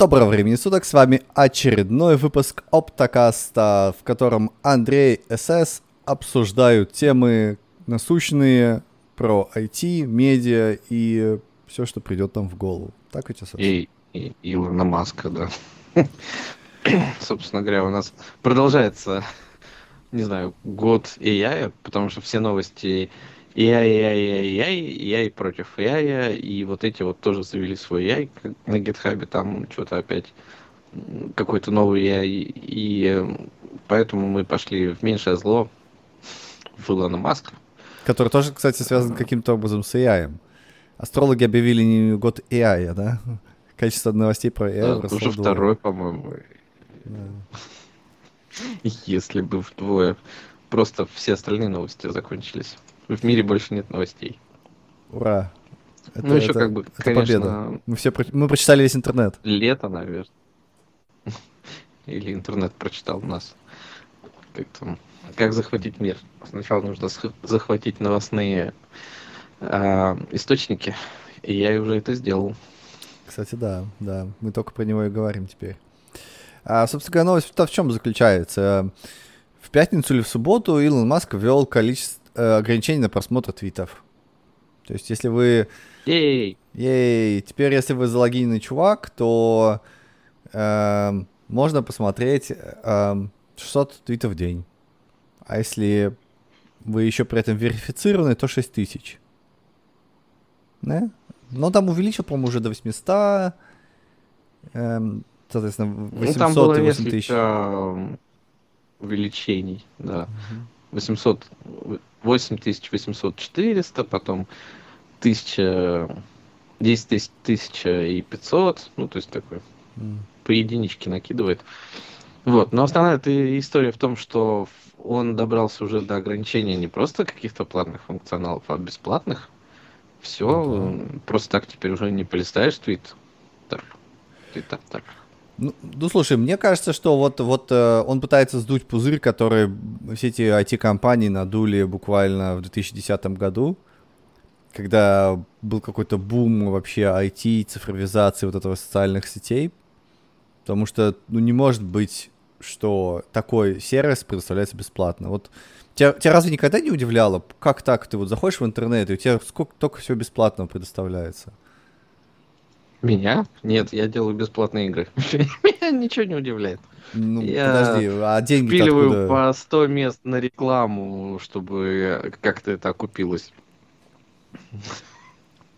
Доброго времени суток, с вами очередной выпуск Оптокаста, в котором Андрей СС обсуждают темы насущные про IT, медиа и все, что придет нам в голову. Так ведь, СС? И, и Илона Маска, да. Собственно говоря, у нас продолжается, не знаю, год AI, потому что все новости AI, AI, AI, AI против AI, и вот эти вот тоже завели свой AI на GitHub, там что-то опять какой-то новый AI, и э, поэтому мы пошли в меньшее зло в Илона Маска. Который тоже, кстати, связан каким-то образом с AI. Астрологи объявили не год AI, да? Количество новостей про AI да, Уже второй, по-моему. Да. Если бы вдвое. Просто все остальные новости закончились. В мире больше нет новостей. Ура. Это, ну, еще это, как бы, это конечно... победа. Мы, все, мы прочитали весь интернет. Лето, наверное. Или интернет прочитал нас. Как там... Как захватить мир? Сначала нужно захватить новостные э, источники. И я уже это сделал. Кстати, да, да. Мы только про него и говорим теперь. А, собственно говоря, новость-то в чем заключается? В пятницу или в субботу Илон Маск ввел количество э, ограничений на просмотр твитов. То есть, если вы... Ей! Ей! Теперь, если вы залогиненный чувак, то э, можно посмотреть э, 600 твитов в день. А если вы еще при этом верифицированы, то 6000. Да? Но там увеличил, по-моему, уже до 800. Эм, соответственно, 800 ну, там было и 8000. увеличений, да. Угу. 800, 8800 400, потом 1000, 10 тысяч, 1500, ну, то есть такой mm. по единичке накидывает. Вот, но основная история в том, что он добрался уже до ограничения не просто каких-то платных функционалов, а бесплатных. Все, mm-hmm. просто так теперь уже не полистаешь твит. Так, твиттер, так. Ну, ну, слушай, мне кажется, что вот, вот э, он пытается сдуть пузырь, который все эти IT-компании надули буквально в 2010 году, когда был какой-то бум вообще IT, цифровизации вот этого социальных сетей. Потому что, ну, не может быть, что такой сервис предоставляется бесплатно. Вот тебя, тебя разве никогда не удивляло, как так ты вот заходишь в интернет, и у тебя сколько только всего бесплатного предоставляется? Меня? Нет, я делаю бесплатные игры. Меня ничего не удивляет. Ну, я подожди, а деньги впиливаю по 100 мест на рекламу, чтобы как-то это окупилось.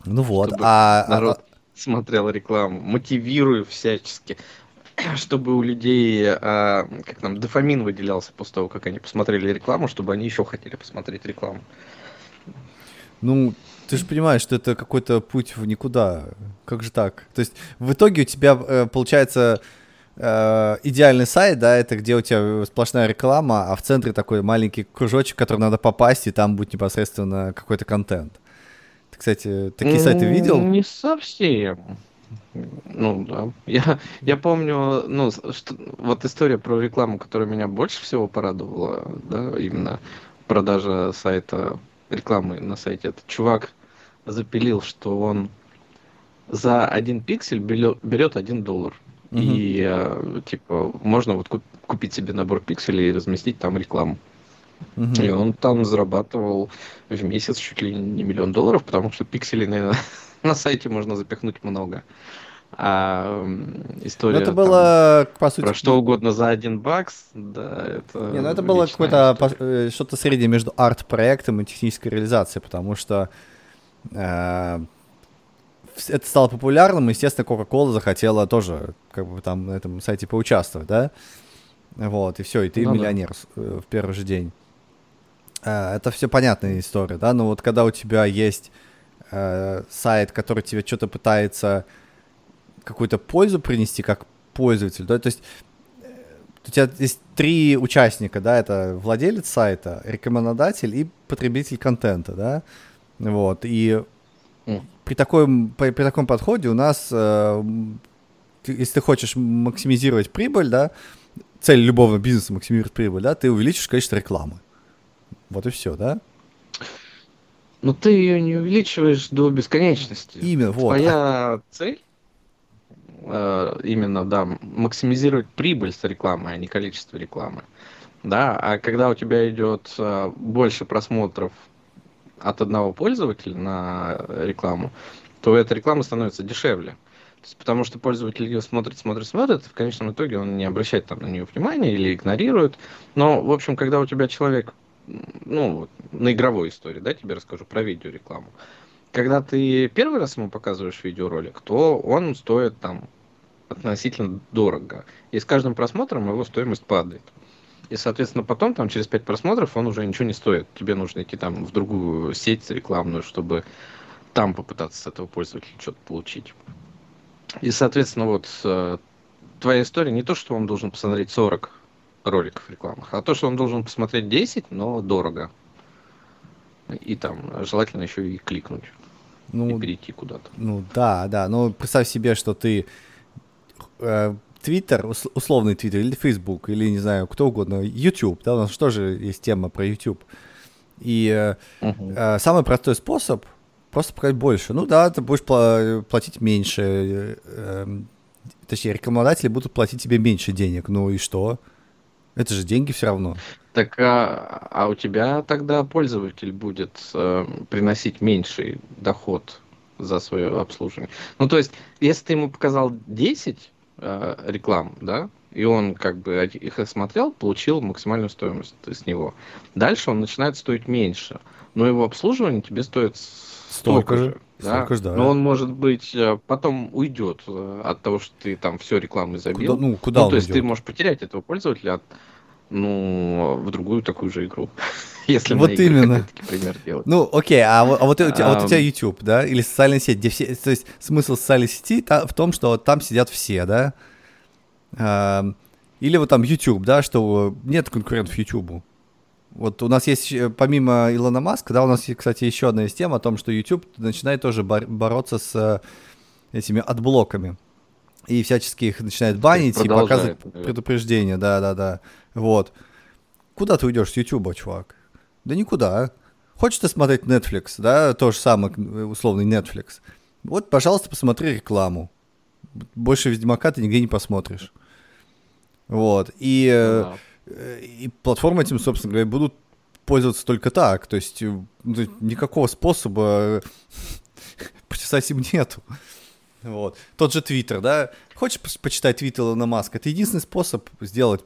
Ну вот, чтобы а... Народ а... смотрел рекламу. Мотивирую всячески, чтобы у людей, а, как там, дофамин выделялся после того, как они посмотрели рекламу, чтобы они еще хотели посмотреть рекламу. Ну, ты же понимаешь, что это какой-то путь в никуда. Как же так? То есть в итоге у тебя э, получается э, идеальный сайт, да, это где у тебя сплошная реклама, а в центре такой маленький кружочек, в который надо попасть, и там будет непосредственно какой-то контент. Ты, кстати, такие сайты видел? Не совсем. Ну да. Я, я помню, ну, что, вот история про рекламу, которая меня больше всего порадовала, да, именно продажа сайта, рекламы на сайте. Это чувак запилил, что он за один пиксель берет один доллар. Угу. И э, типа можно вот купить себе набор пикселей и разместить там рекламу. Угу. И он там зарабатывал в месяц чуть ли не миллион долларов, потому что пикселей на, на сайте можно запихнуть много. А история. Ну, это было, там, по сути. Про что угодно за один бакс, да, это. Не, ну это было какое-то э, что-то среднее между арт-проектом и технической реализацией, потому что это стало популярным, естественно, Coca-Cola захотела тоже как бы там на этом сайте поучаствовать, да? Вот, и все, и ты ну, миллионер да. Э, в первый же день. Э, это все понятная история, да, но вот когда у тебя есть э, сайт, который тебе что-то пытается какую-то пользу принести как пользователь, да, то есть у тебя есть три участника, да, это владелец сайта, рекомендатель и потребитель контента, да, вот, и mm. при, такой, при, при таком подходе у нас, э, ты, если ты хочешь максимизировать прибыль, да, цель любого бизнеса максимизировать прибыль, да, ты увеличишь количество рекламы. Вот и все, да? Но ты ее не увеличиваешь до бесконечности. Именно, вот. Твоя цель э, именно, да, максимизировать прибыль с рекламы, а не количество рекламы. Да, а когда у тебя идет э, больше просмотров от одного пользователя на рекламу, то эта реклама становится дешевле. То есть, потому что пользователь ее смотрит, смотрит, смотрит, в конечном итоге он не обращает там на нее внимания или игнорирует. Но, в общем, когда у тебя человек, ну, на игровой истории, да, тебе расскажу про видеорекламу. Когда ты первый раз ему показываешь видеоролик, то он стоит там относительно дорого. И с каждым просмотром его стоимость падает. И, соответственно, потом, там, через пять просмотров, он уже ничего не стоит. Тебе нужно идти там в другую сеть рекламную, чтобы там попытаться с этого пользователя что-то получить. И, соответственно, вот э, твоя история не то, что он должен посмотреть 40 роликов рекламных, а то, что он должен посмотреть 10, но дорого. И там желательно еще и кликнуть. Ну, и перейти куда-то. Ну да, да. Но представь себе, что ты э, Твиттер, условный Твиттер, или Фейсбук, или, не знаю, кто угодно, YouTube, да, у нас тоже есть тема про YouTube. И э, самый простой способ просто показать больше. Ну да, ты будешь платить меньше, э, э, точнее, рекламодатели будут платить тебе меньше денег, ну и что? Это же деньги все равно. Так, а, а у тебя тогда пользователь будет э, приносить меньший доход за свое обслуживание. Ну, то есть, если ты ему показал 10, э, реклам, да, и он как бы их осмотрел, получил максимальную стоимость с него. Дальше он начинает стоить меньше, но его обслуживание тебе стоит столько, столько же. Да? Столько же, да. Но он, может быть, э, потом уйдет э, от того, что ты там все рекламы забил. Куда, ну, куда ну, он то есть уйдет? ты можешь потерять этого пользователя от, ну, в другую такую же игру. Если вот именно. пример делать. Ну, окей, а, а, вот, у тебя, а вот у тебя YouTube, да, или социальная сеть, где все, то есть смысл социальной сети в том, что там сидят все, да, или вот там YouTube, да, что нет конкурентов YouTube. Вот у нас есть, э, помимо Илона Маска, да, у нас, есть, кстати, еще одна из тем о том, что YouTube начинает тоже бор- бороться с э, этими адблоками. И всячески их начинает банить и показывать предупреждения, да-да-да. Вот. Куда ты уйдешь с YouTube, чувак? Да никуда. Хочешь ты смотреть Netflix, да, то же самое, условный Netflix. Вот, пожалуйста, посмотри рекламу. Больше Ведьмака ты нигде не посмотришь. Вот. И. Э, и платформы этим, собственно говоря, будут пользоваться только так. То есть э, ну, никакого способа почесать им нету. Вот. Тот же Твиттер, да? Хочешь почитать Твиттер Илона Маска? Это единственный способ сделать а,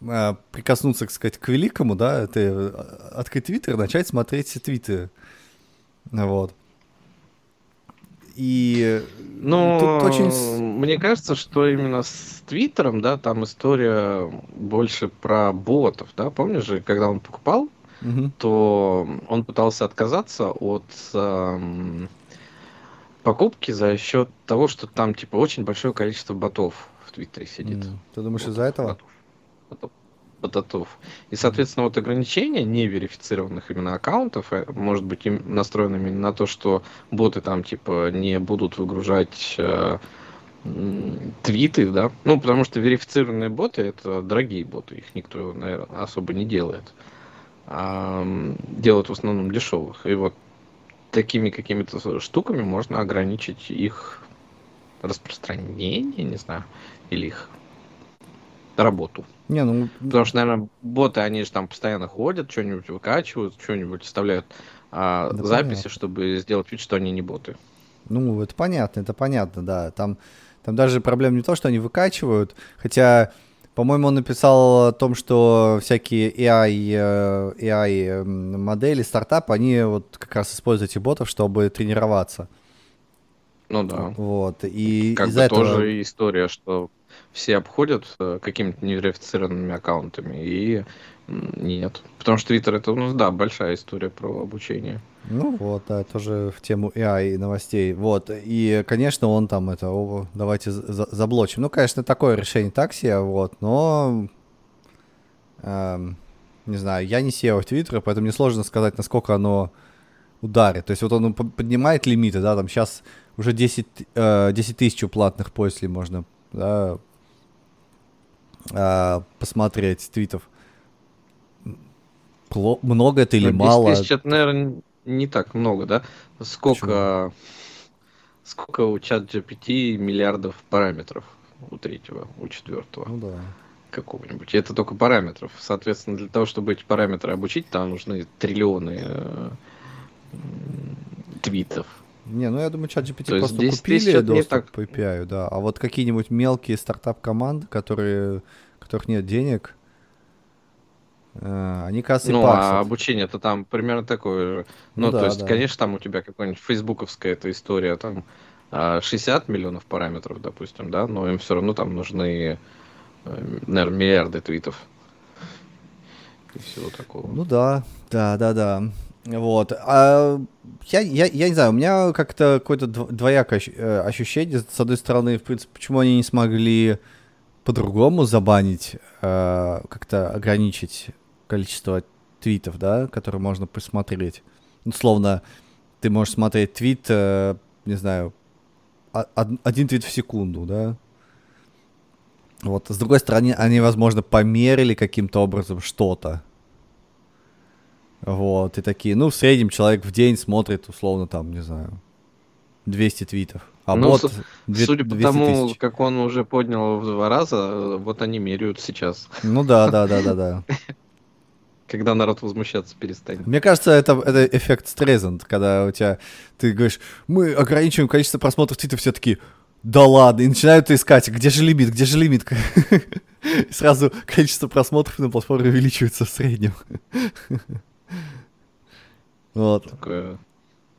прикоснуться, так сказать, к великому, да, это э, открыть твиттер, начать смотреть твиты. Вот. И ну, тут очень... мне кажется, что именно с Твиттером, да, там история больше про ботов, да, помнишь же, когда он покупал, угу. то он пытался отказаться от эм, покупки за счет того, что там типа очень большое количество ботов в Твиттере сидит. Ты думаешь из-за этого? Ботов ботов. И, соответственно, вот ограничения неверифицированных именно аккаунтов э, может быть им настроенными на то, что боты там типа не будут выгружать э, твиты, да, ну, потому что верифицированные боты это дорогие боты, их никто, наверное, особо не делает. А, делают в основном дешевых. И вот такими какими-то штуками можно ограничить их распространение, не знаю, или их работу. Не, ну... Потому что, наверное, боты, они же там постоянно ходят, что-нибудь выкачивают, что-нибудь вставляют а, да записи, понятно. чтобы сделать вид, что они не боты. Ну, это понятно, это понятно, да. Там, там даже проблема не то, что они выкачивают, хотя, по-моему, он написал о том, что всякие AI, э, AI модели, стартапы, они вот как раз используют этих ботов, чтобы тренироваться. Ну да. Вот, и как бы этого... тоже история, что все обходят э, какими-то неверифицированными аккаунтами, и нет. Потому что Twitter это, ну да, большая история про обучение. Ну вот, да, тоже в тему AI и новостей. Вот, и, конечно, он там это, давайте за заблочим. Ну, конечно, такое решение так себе, вот, но, эм, не знаю, я не SEO в Твиттере, поэтому мне сложно сказать, насколько оно ударит. То есть вот он поднимает лимиты, да, там сейчас уже 10, э, 10 тысяч платных пользователей можно да, а, посмотреть твитов. Пло- много это или ну, мало? тысяч, это, наверное, не так много, да? Сколько... Почему? сколько у чат GPT миллиардов параметров у третьего, у четвертого. Ну да. Какого-нибудь. Это только параметров. Соответственно, для того, чтобы эти параметры обучить, там нужны триллионы э, твитов. Не, ну я думаю, чат GPT просто 10 купили не доступ так. к API, да. А вот какие-нибудь мелкие стартап-команды, которые, которых нет денег, э, они, кажется, Ну, а парсят. обучение это там примерно такое же. Ну Ну, да, то есть, да. конечно, там у тебя какая-нибудь фейсбуковская эта история, там а, 60 миллионов параметров, допустим, да, но им все равно там нужны, наверное, миллиарды твитов. И всего такого. Ну да, да, да, да. Вот. А я, я, я не знаю, у меня как-то какое-то дв- двоякое э, ощущение. С одной стороны, в принципе, почему они не смогли по-другому забанить, э, как-то ограничить количество твитов, да, которые можно посмотреть. Ну, словно ты можешь смотреть твит, э, не знаю, один твит в секунду, да. Вот. С другой стороны, они, возможно, померили каким-то образом что-то. Вот, и такие, ну, в среднем человек в день смотрит, условно, там, не знаю, 200 твитов. А Ну, бот две- Судя по 200 тому, тысяч. как он уже поднял в два раза, вот они меряют сейчас, Ну да, да, да, да, да. когда народ возмущаться перестанет. Мне кажется, это, это эффект Стрейзанд, когда у тебя, ты говоришь, мы ограничиваем количество просмотров твитов, все таки да ладно, и начинают искать, где же лимит, где же лимит. Сразу количество просмотров на платформе увеличивается в среднем. Вот. Такое.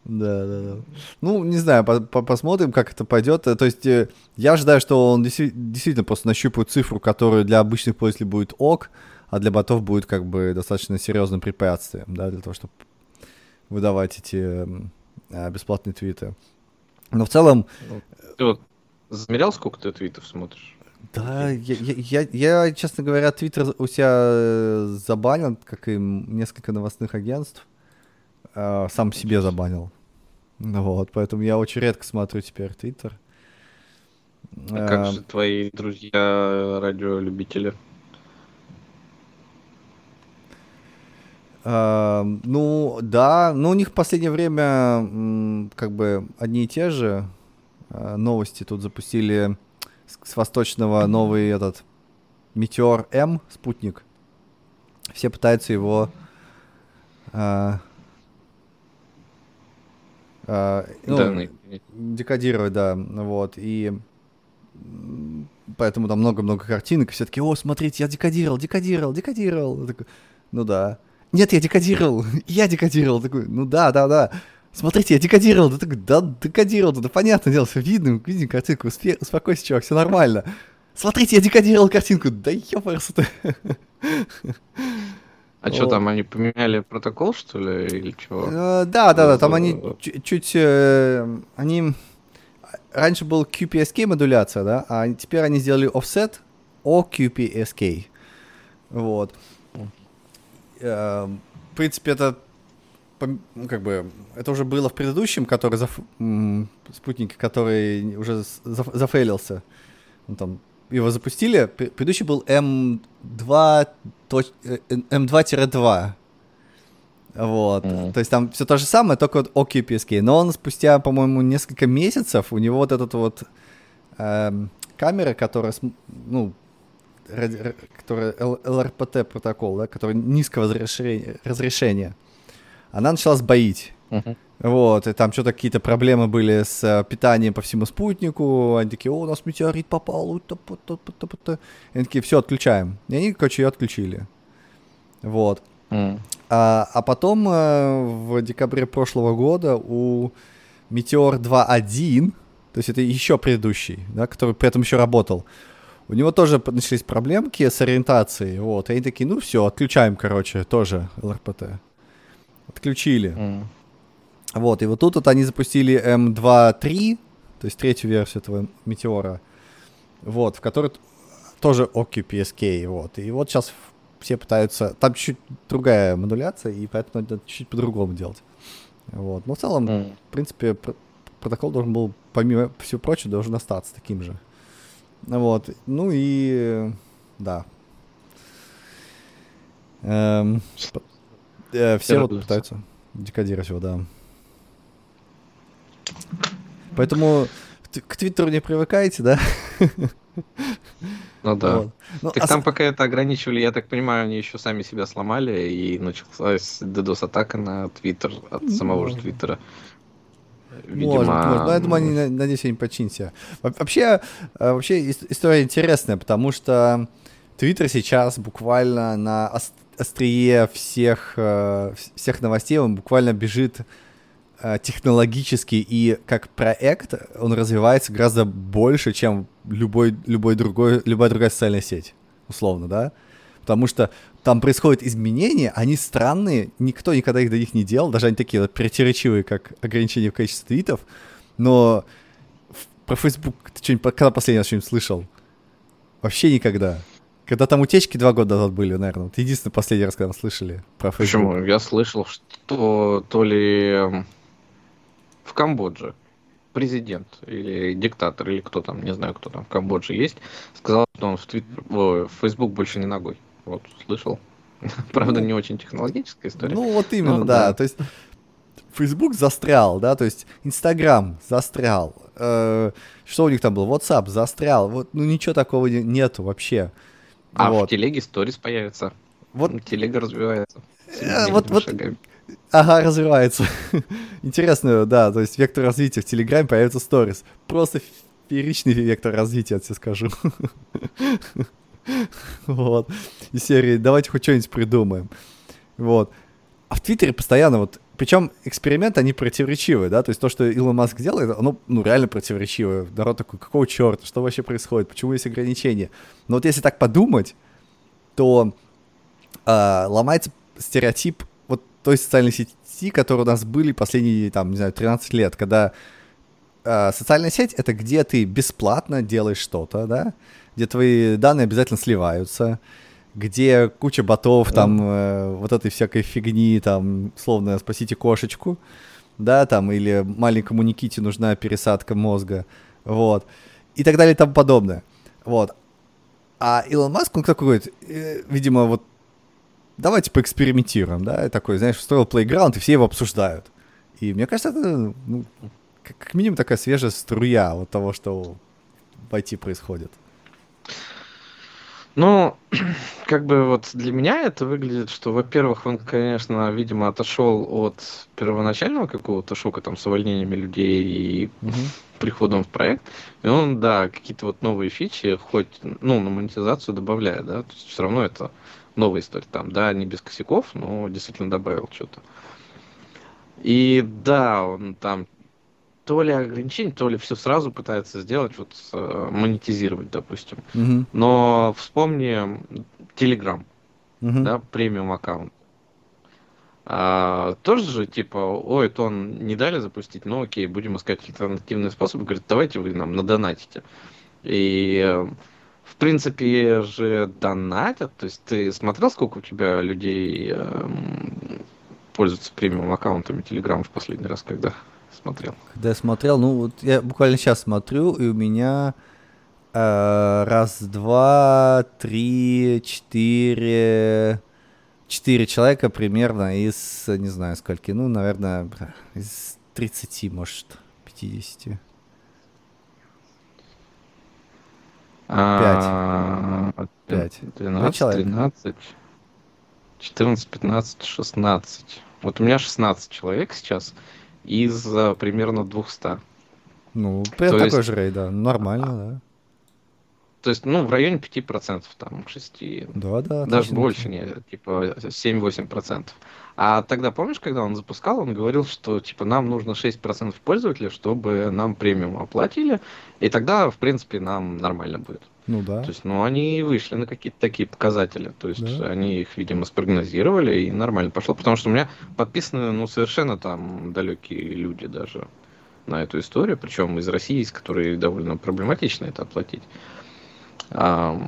Да, да, да. Ну, не знаю, по- по- посмотрим, как это пойдет. То есть э, я ожидаю, что он действи- действительно просто нащупает цифру, которая для обычных пользователей будет ок, а для ботов будет как бы достаточно серьезным препятствием, да, для того, чтобы выдавать эти а, бесплатные твиты. Но в целом, Ты вот замерял, сколько ты твитов смотришь? да, я, я, я, я, честно говоря, Твиттер у себя э, забанил, как и несколько новостных агентств. А, Сам себе забанил. Вот, поэтому я очень редко смотрю теперь Твиттер. А как А, же твои друзья радиолюбители? а, Ну, да, ну у них в последнее время как бы одни и те же а, новости. Тут запустили с, с восточного новый этот Метеор М, спутник. Все пытаются его а, ну, Да, декодировать, да, вот, и поэтому там много-много картинок, и все таки о, смотрите, я декодировал, декодировал, декодировал. Такой, ну да. Нет, я декодировал, я декодировал. Такой, ну да, да, да. Смотрите, я декодировал. Да, такой, да, декодировал, да, понятное дело, все видно, видим картинку, успе- успокойся, чувак, все нормально. Смотрите, я декодировал картинку, да ёпарс ты. А что там, они поменяли протокол, что ли, или чего? Э, Да, да, да, там они Э, чу- чуть, э, они, раньше был QPSK модуляция, да, а теперь они сделали offset о QPSK, вот. В принципе, это, ну, как бы, это уже было в предыдущем, который, заф- спутнике, который уже зафейлился, Ну, там, его запустили, Пре- предыдущий был M2, точ- э, M2-2, вот. Мгм. То есть там все то же самое, только вот о QPSK. Но он спустя, по-моему, несколько месяцев, у него вот этот вот эм, камера, которая, ну, ради- которая LRPT протокол, да, который низкого разрешения, разрешения, она начала сбоить. Вот, и там что-то какие-то проблемы были с э, питанием по всему спутнику. Они такие, о, у нас метеорит попал. у, та- пу- та- пу- та- пу- та». И они такие, все, отключаем. И они, короче, ее отключили. Вот. А, а потом э, в декабре прошлого года у Meteor 2.1, то есть это еще предыдущий, да, который при этом еще работал, у него тоже начались проблемки с ориентацией, вот, и они такие, ну все, отключаем, короче, тоже LRPT. Отключили. М. Вот, и вот тут вот они запустили M2.3, то есть третью версию этого Метеора, вот, в которой тоже OQPSK, вот. И вот сейчас все пытаются... Там чуть другая модуляция, и поэтому надо чуть по-другому делать. Вот. Но в целом, М. в принципе, пр- протокол должен был, помимо всего прочего, должен остаться таким же. Вот. Ну и... Да. Эм, э, все вот пытаются декодировать его, да. Поэтому к Твиттеру не привыкайте, да? Ну да. Вот. Ну, так а... там пока это ограничивали, я так понимаю, они еще сами себя сломали, и началась DDoS-атака на Твиттер от самого же Твиттера. Видимо... Может, может. Но я думаю, они, надеюсь, они починят себя. Вообще, э, вообще история интересная, потому что Твиттер сейчас буквально на острие всех, э, всех новостей, он буквально бежит технологически и как проект, он развивается гораздо больше, чем любой, любой другой, любая другая социальная сеть, условно, да? Потому что там происходят изменения, они странные, никто никогда их до них не делал, даже они такие вот противоречивые, как ограничение в количестве твитов, но про Facebook ты что-нибудь, когда последний раз что-нибудь слышал? Вообще никогда. Когда там утечки два года назад были, наверное. Это единственный последний раз, когда мы слышали про Facebook. Почему? Я слышал, что то ли в Камбодже президент или диктатор, или кто там, не знаю, кто там в Камбодже есть, сказал, что он в, Твиттер, в Facebook больше не ногой. Вот, слышал. Правда, не очень технологическая история. Ну, вот именно, ну, да. да. То есть Facebook застрял, да, то есть Instagram застрял. Э, что у них там было? WhatsApp застрял. Вот, ну, ничего такого нету вообще. А вот. в телеге сторис появится. Вот. Телега развивается. Э, вот, вот, Ага, развивается. Интересно, да, то есть вектор развития в Телеграме появится сторис. Просто фееричный вектор развития, я тебе скажу. вот. Из серии «Давайте хоть что-нибудь придумаем». Вот. А в Твиттере постоянно вот... Причем эксперименты, они противоречивые, да? То есть то, что Илон Маск делает, оно, ну, реально противоречивое. Народ такой, какого черта? Что вообще происходит? Почему есть ограничения? Но вот если так подумать, то э, ломается стереотип той социальной сети, которые у нас были последние, там, не знаю, 13 лет, когда э, социальная сеть — это где ты бесплатно делаешь что-то, да? Где твои данные обязательно сливаются, где куча ботов, там, э, вот этой всякой фигни, там, словно «спасите кошечку», да, там, или маленькому Никите нужна пересадка мозга, вот, и так далее и тому подобное, вот. А Илон Маск, он такой говорит, э, видимо, вот, давайте поэкспериментируем, да, и такой, знаешь, устроил плейграунд, и все его обсуждают. И мне кажется, это, ну, как минимум такая свежая струя вот того, что в IT происходит. Ну, как бы вот для меня это выглядит, что, во-первых, он, конечно, видимо, отошел от первоначального какого-то шока там с увольнениями людей и угу. приходом в проект. И он, да, какие-то вот новые фичи, хоть, ну, на монетизацию добавляет, да, то есть все равно это новая история там, да, не без косяков, но действительно добавил что-то. И да, он там то ли ограничение, то ли все сразу пытается сделать, вот э, монетизировать, допустим. Угу. Но вспомни Telegram, угу. да, премиум аккаунт. А, тоже же, типа, ой, это он не дали запустить, ну окей, будем искать альтернативные способы. Говорит, давайте вы нам надонатите. И, в принципе, же донатят. То есть ты смотрел, сколько у тебя людей эм, пользуются премиум аккаунтами Telegram в последний раз, когда смотрел? Когда я смотрел, ну вот я буквально сейчас смотрю, и у меня э, раз, два, три, четыре, четыре человека примерно из, не знаю, скольки, ну, наверное, из 30, может, 50. А, пять. Пять. 12, 13, 14, 15, 16. Вот у меня 16 человек сейчас из а, примерно 200. Ну, прям такой есть... же рейд, да. Нормально, да. То есть, ну, в районе 5%, там, 6%. Да, да. Даже больше, не, типа 7-8%. А тогда, помнишь, когда он запускал, он говорил, что, типа, нам нужно 6% пользователей, чтобы нам премиум оплатили, и тогда, в принципе, нам нормально будет. Ну да. То есть, ну, они вышли на какие-то такие показатели. То есть, да. они их, видимо, спрогнозировали и нормально пошло. Потому что у меня подписаны, ну, совершенно там далекие люди даже на эту историю. Причем из России, из которой довольно проблематично это оплатить. То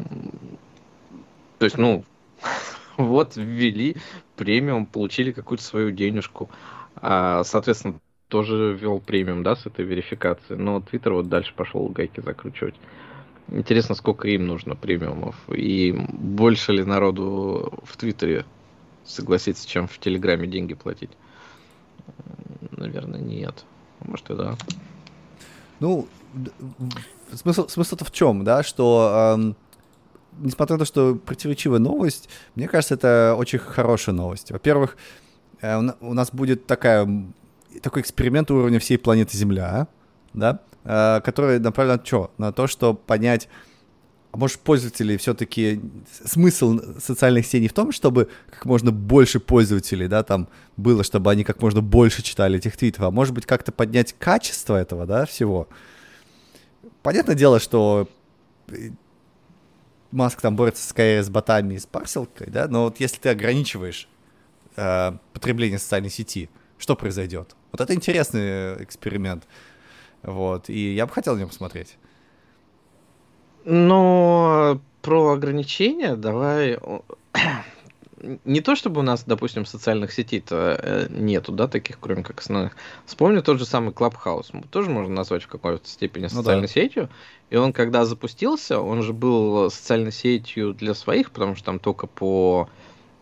есть, ну, вот ввели премиум, получили какую-то свою денежку. А, соответственно, тоже ввел премиум, да, с этой верификацией. Но Твиттер вот дальше пошел гайки закручивать. Интересно, сколько им нужно премиумов. И больше ли народу в Твиттере согласится, чем в Телеграме деньги платить? Наверное, нет. Может и да. Ну, смысл, смысл-то в чем, да, что эм, несмотря на то, что противоречивая новость, мне кажется, это очень хорошая новость. Во-первых, э, у нас будет такая, такой эксперимент уровня всей планеты Земля, да, э, который направлен на что? На то, что понять, а может, пользователи все-таки... Смысл социальных сетей не в том, чтобы как можно больше пользователей, да, там было, чтобы они как можно больше читали этих твитов, а может быть, как-то поднять качество этого, да, всего. Понятное дело, что э, Маск там борется скорее с ботами и с парселкой, да, но вот если ты ограничиваешь э, потребление социальной сети, что произойдет? Вот это интересный эксперимент. Вот, и я бы хотел на нем посмотреть. Но про ограничения давай... Не то, чтобы у нас, допустим, социальных сетей-то э, нету, да, таких, кроме как основных. Вспомню тот же самый Clubhouse. Тоже можно назвать в какой-то степени социальной ну, да. сетью. И он, когда запустился, он же был социальной сетью для своих, потому что там только по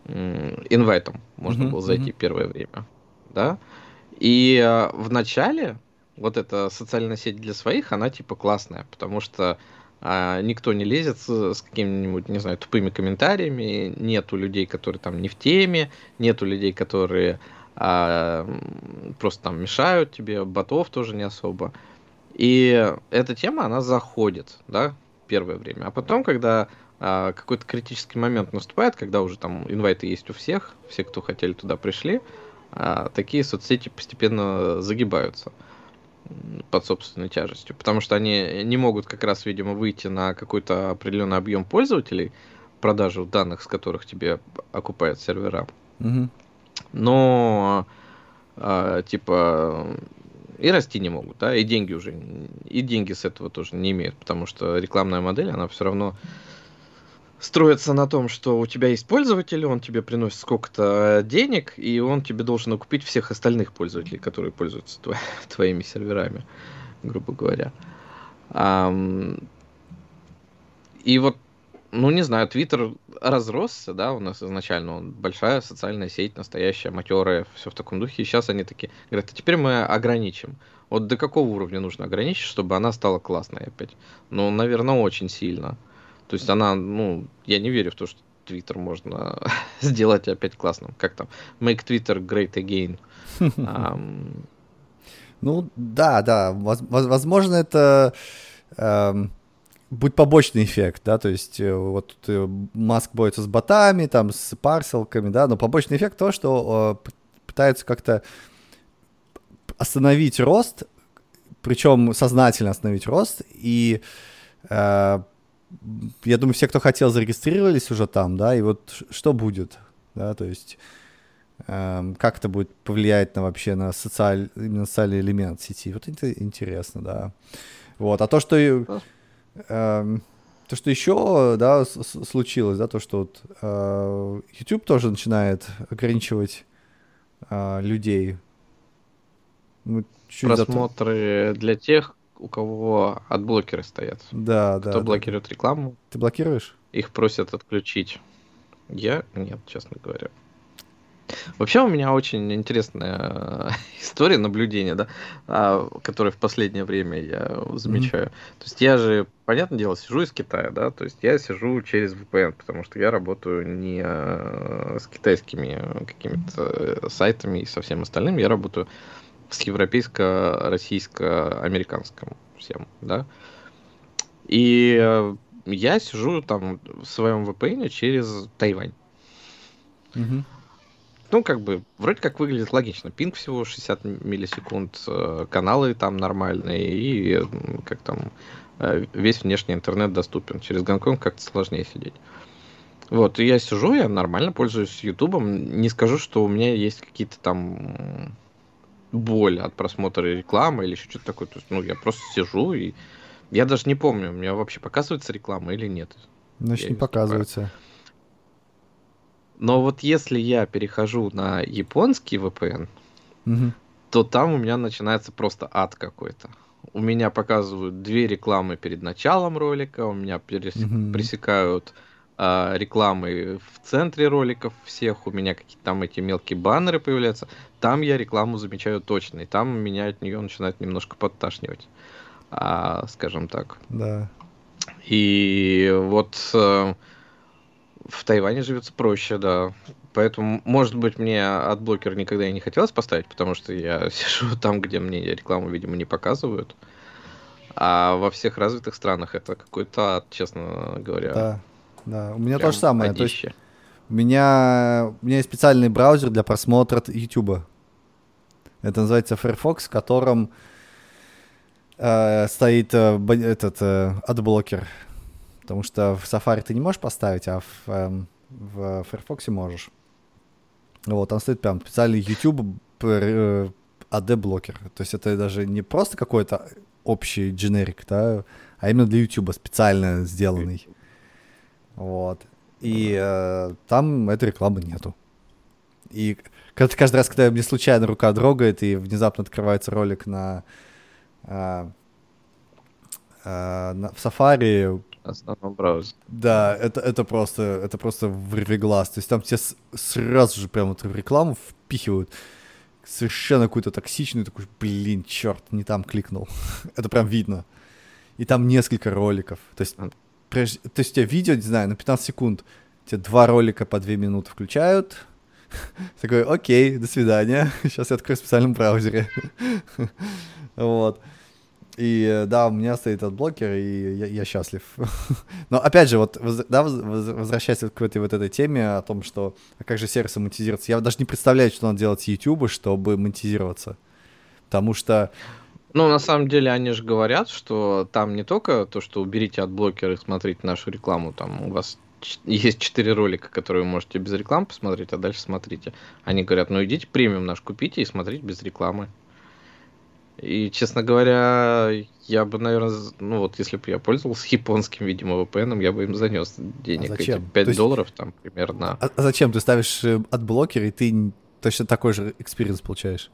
инвайтам можно uh-huh, было зайти uh-huh. первое время. Да? И э, в начале вот эта социальная сеть для своих, она типа классная, потому что а, никто не лезет с, с какими-нибудь, не знаю, тупыми комментариями, нету людей, которые там не в теме, нету людей, которые а, просто там мешают тебе, ботов тоже не особо. И эта тема, она заходит, да, первое время. А потом, когда а, какой-то критический момент наступает, когда уже там инвайты есть у всех, все, кто хотели туда пришли, а, такие соцсети постепенно загибаются под собственной тяжестью, потому что они не могут как раз, видимо, выйти на какой-то определенный объем пользователей, продажу данных, с которых тебе окупают сервера. Угу. Но э, типа и расти не могут, да, и деньги уже, и деньги с этого тоже не имеют, потому что рекламная модель, она все равно строится на том, что у тебя есть пользователь, он тебе приносит сколько-то денег, и он тебе должен окупить всех остальных пользователей, которые пользуются тво- твоими серверами, грубо говоря. И вот, ну не знаю, Твиттер разросся, да, у нас изначально он большая социальная сеть, настоящая, матерая, все в таком духе. И сейчас они такие говорят, а теперь мы ограничим. Вот до какого уровня нужно ограничить, чтобы она стала классной опять? Ну, наверное, очень сильно. То есть она, ну, я не верю в то, что Твиттер можно сделать опять классным. Как там? Make Twitter great again. um... Ну, да, да. Возможно, это эм, будет побочный эффект, да, то есть э, вот э, Маск борется с ботами, там, с парселками, да, но побочный эффект то, что э, пытаются как-то остановить рост, причем сознательно остановить рост, и э, я думаю, все, кто хотел, зарегистрировались уже там, да, и вот что будет, да, то есть э, как это будет повлиять на вообще на социаль, именно социальный элемент сети, вот это интересно, да. Вот, а то, что, э, то, что еще, да, случилось, да, то, что вот э, YouTube тоже начинает ограничивать э, людей. Ну, Просмотры для тех, у кого адблокеры стоят. Да, Кто да. Кто блокирует да. рекламу. Ты блокируешь? Их просят отключить. Я нет, честно говоря. Вообще у меня очень интересная история наблюдения, да, а, которая в последнее время я замечаю. Mm-hmm. То есть я же, понятное дело, сижу из Китая, да, то есть я сижу через VPN, потому что я работаю не а, с китайскими какими-то сайтами и со всем остальным, я работаю с европейско-российско-американским всем, да. И э, я сижу там в своем VPN через Тайвань. Угу. Ну, как бы, вроде как выглядит логично. Пинг всего 60 миллисекунд, э, каналы там нормальные, и как там э, весь внешний интернет доступен. Через Гонконг как-то сложнее сидеть. Вот, и я сижу, я нормально пользуюсь Ютубом. Не скажу, что у меня есть какие-то там боль от просмотра рекламы или еще что-то такое. То есть, ну, я просто сижу и я даже не помню, у меня вообще показывается реклама или нет. Значит, я не показывается. Но вот если я перехожу на японский VPN, угу. то там у меня начинается просто ад какой-то. У меня показывают две рекламы перед началом ролика, у меня перес... угу. пресекают а, рекламы в центре роликов всех, у меня какие-то там эти мелкие баннеры появляются, там я рекламу замечаю точно, и там меня от нее начинает немножко подташнивать. а, скажем так. Да. И вот э, в Тайване живется проще, да. Поэтому, может быть, мне адблокер никогда и не хотелось поставить, потому что я сижу там, где мне рекламу, видимо, не показывают. А во всех развитых странах это какой-то ад, честно говоря. Да, да. У меня то же самое. То есть, у меня, у меня есть специальный браузер для просмотра YouTube. Это называется Firefox, в котором э, стоит э, этот э, адблокер. Потому что в Safari ты не можешь поставить, а в, э, в Firefox можешь. Вот, там стоит прям специальный YouTube э, адблокер. То есть это даже не просто какой-то общий дженерик, да, а именно для YouTube специально сделанный. Вот. И э, там этой рекламы нету. И каждый раз, когда мне случайно рука дрогает и внезапно открывается ролик на, э, э, на в Safari, основном браузере. Да, это, это просто, это просто вырви глаз. То есть там тебе сразу же прямо вот рекламу впихивают. Совершенно какую-то токсичную, такой, блин, черт, не там кликнул. это прям видно. И там несколько роликов. То есть, прежде, то есть у тебя видео, не знаю, на 15 секунд, тебе два ролика по 2 минуты включают. Такой, окей, до свидания. Сейчас я открою в специальном браузере. вот. И э, да, у меня стоит адблокер, и я, я счастлив. Но опять же, вот да, возвращаясь к этой вот этой теме о том, что а как же сервисы монетизироваться, я даже не представляю, что надо делать с YouTube, чтобы монетизироваться. Потому что ну, на самом деле, они же говорят, что там не только то, что уберите адблокера и смотрите нашу рекламу, там у вас есть четыре ролика, которые вы можете без рекламы посмотреть, а дальше смотрите. Они говорят, ну идите премиум наш купите и смотрите без рекламы. И, честно говоря, я бы, наверное, ну вот если бы я пользовался японским, видимо, VPN, я бы им занес денег. А зачем? Эти 5 есть... долларов там примерно. А, а зачем? Ты ставишь э, адблокера, и ты точно такой же experience получаешь?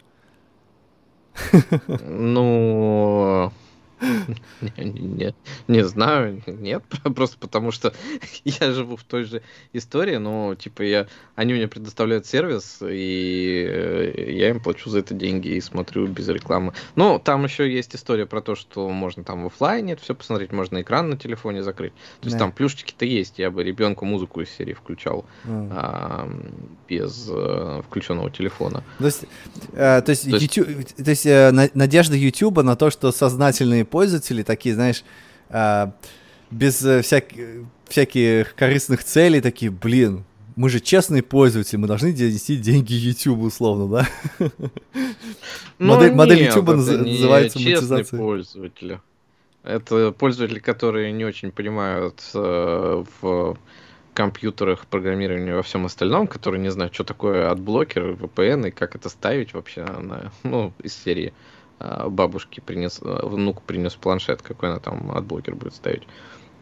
Ну, не, не знаю, нет, просто потому что я живу в той же истории, но типа я, они мне предоставляют сервис, и э, я им плачу за это деньги и смотрю без рекламы. Но там еще есть история про то, что можно там в офлайне это все посмотреть, можно экран на телефоне закрыть. То есть там плюшечки-то есть, я бы ребенку музыку из серии включал mm. а, без а, включенного телефона. То есть, а, то есть, то есть, YouTube, то есть а, надежда YouTube на то, что сознательные пользователи такие, знаешь, а, без э, всяких, всяких корыстных целей, такие, блин, мы же честные пользователи, мы должны нести деньги YouTube, условно, да? Ну, модель, нет, модель YouTube наз, называется монетизация. пользователи. Это пользователи, которые не очень понимают э, в компьютерах, программировании во всем остальном, которые не знают, что такое адблокер, VPN и как это ставить вообще на, ну, из серии. Бабушке принес, а, внуку принес планшет, какой она там адблокер будет ставить.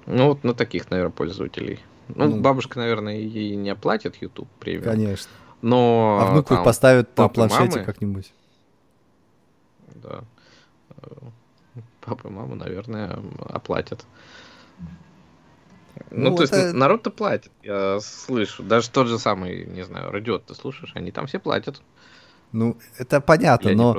Ну, вот на таких, наверное, пользователей. Ну, ну бабушка, наверное, ей не оплатит YouTube премиум. Конечно. Но... А внуку там, поставят на планшете как-нибудь. Да. Папа и мама, наверное, оплатят. Ну, ну то это... есть народ-то платит, я слышу. Даже тот же самый, не знаю, радио ты слушаешь, они там все платят. Ну, это понятно, но...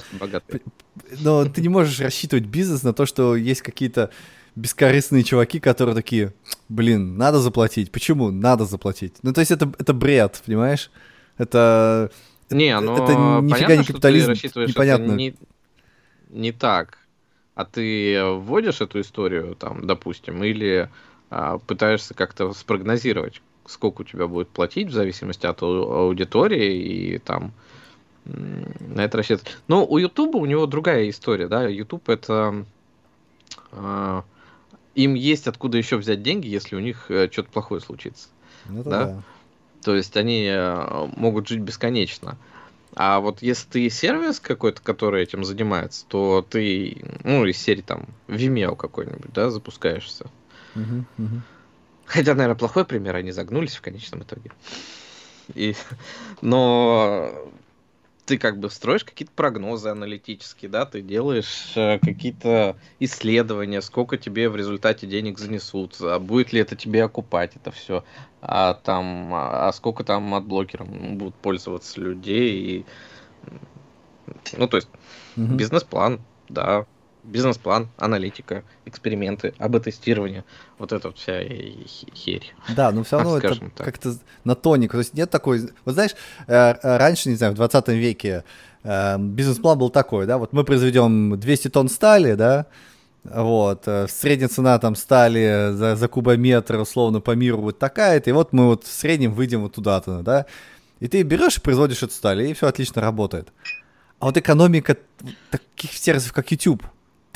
Но ты не можешь рассчитывать бизнес на то, что есть какие-то бескорыстные чуваки, которые такие, блин, надо заплатить. Почему? Надо заплатить. Ну, то есть это, это бред, понимаешь? Это... Не, ну, это нифига понятно, не капитализм, непонятно. не, не так. А ты вводишь эту историю, там, допустим, или а, пытаешься как-то спрогнозировать, сколько у тебя будет платить в зависимости от аудитории и там на это рассчитывать. Но у Ютуба у него другая история, да. Ютуб это э, им есть откуда еще взять деньги, если у них э, что-то плохое случится. Ну, да? да. То есть они э, могут жить бесконечно. А вот если ты сервис какой-то, который этим занимается, то ты, ну, из серии там Vimeo какой-нибудь, да, запускаешься. Хотя, наверное, плохой пример, они загнулись в конечном итоге. И, но ты как бы строишь какие-то прогнозы аналитические, да, ты делаешь э, какие-то исследования, сколько тебе в результате денег занесут, а будет ли это тебе окупать это все, а там, а, а сколько там от блокером будут пользоваться людей, и, ну, то есть, угу. бизнес-план, да, бизнес-план, аналитика, эксперименты, АБ-тестирование, вот эта вот вся херь. Да, но все равно это как-то на тонику, то есть нет такой, вот знаешь, э, э, раньше, не знаю, в 20 веке э, бизнес-план был такой, да, вот мы произведем 200 тонн стали, да, вот, средняя цена там стали за, за кубометр, условно, по миру будет такая-то, и вот мы вот в среднем выйдем вот туда-то, да, и ты берешь и производишь эту сталь, и все отлично работает. А вот экономика таких сервисов, как YouTube,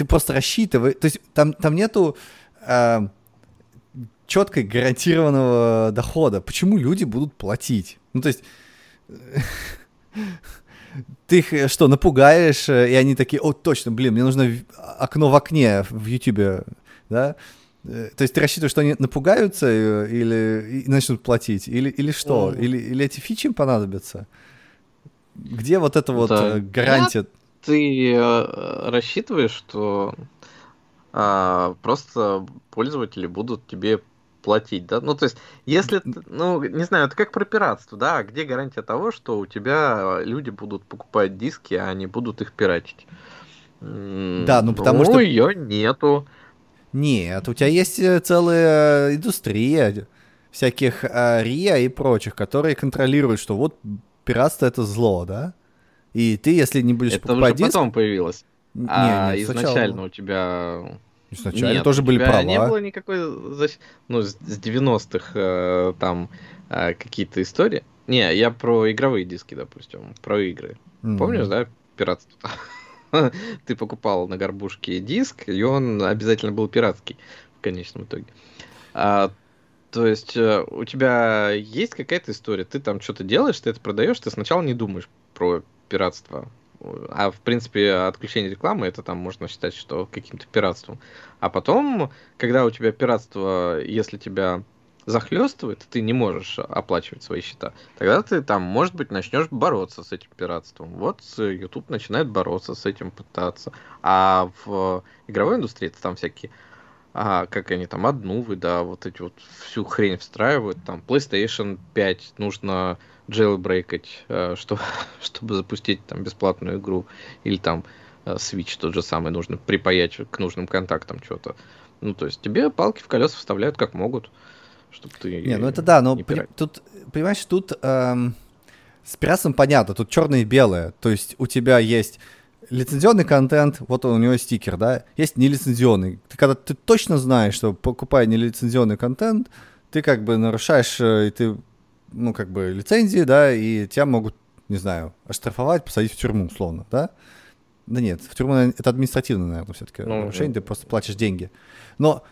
ты просто рассчитываешь, то есть там, там нету э, четкой гарантированного дохода. Почему люди будут платить? Ну, то есть ты их что, напугаешь, э, и они такие, о, точно, блин, мне нужно окно в окне в YouTube, да? Э, то есть ты рассчитываешь, что они напугаются э, или и начнут платить, или, или что? Mm. Или, или эти фичи им понадобятся? Где вот эта вот да. гарантия? Нет, ты э, рассчитываешь, что а, просто пользователи будут тебе платить, да? Ну, то есть, если, ну, не знаю, это как про пиратство, да? Где гарантия того, что у тебя люди будут покупать диски, а они будут их пиратить? Да, ну потому ну, что... ее нету. Нет, у тебя есть э, целая индустрия всяких а, РИА и прочих, которые контролируют, что вот пиратство это зло, да? И ты, если не будешь это покупать уже потом появилось. Не, а нет, изначально у тебя... Изначально Нет, тоже были права. не было никакой... Защ... Ну, с 90-х э, там э, какие-то истории. Не, я про игровые диски, допустим, про игры. Mm-hmm. Помнишь, да, пиратство? Ты покупал на горбушке диск, и он обязательно был пиратский в конечном итоге. А, то есть э, у тебя есть какая-то история, ты там что-то делаешь, ты это продаешь, ты сначала не думаешь про пиратство. А в принципе отключение рекламы это там можно считать, что каким-то пиратством. А потом, когда у тебя пиратство, если тебя захлестывает, ты не можешь оплачивать свои счета, тогда ты там, может быть, начнешь бороться с этим пиратством. Вот YouTube начинает бороться с этим, пытаться. А в игровой индустрии это там всякие а, как они там, одну вы, да, вот эти вот всю хрень встраивают, там, PlayStation 5 нужно jailbreakать, э, что, чтобы запустить там бесплатную игру, или там э, Switch тот же самый нужно припаять к нужным контактам что-то. Ну, то есть тебе палки в колеса вставляют как могут, чтобы ты... Не, ну это да, но при, тут, понимаешь, тут эм, с пиратством понятно, тут черное и белое. То есть у тебя есть лицензионный контент, вот он, у него стикер, да, есть нелицензионный. Ты когда ты точно знаешь, что покупая нелицензионный контент, ты как бы нарушаешь, э, и ты ну, как бы, лицензии, да, и тебя могут, не знаю, оштрафовать, посадить в тюрьму, условно, да? Да нет, в тюрьму, это административно, наверное, все-таки ну, нарушение, ты просто платишь деньги. Но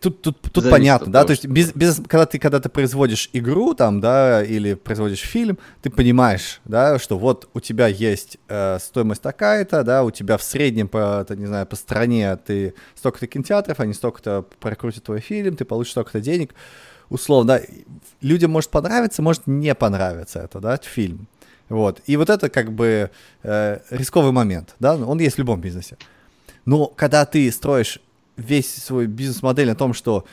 тут, тут, тут понятно, да, то есть без, без, когда ты когда ты производишь игру там, да, или производишь фильм, ты понимаешь, да, что вот у тебя есть э, стоимость такая-то, да, у тебя в среднем по, не знаю, по стране ты столько-то кинотеатров, они столько-то прокрутят твой фильм, ты получишь столько-то денег, условно, людям может понравиться, может не понравиться это, да, фильм. Вот. И вот это как бы э, рисковый момент, да, он есть в любом бизнесе. Но когда ты строишь весь свой бизнес-модель на том, что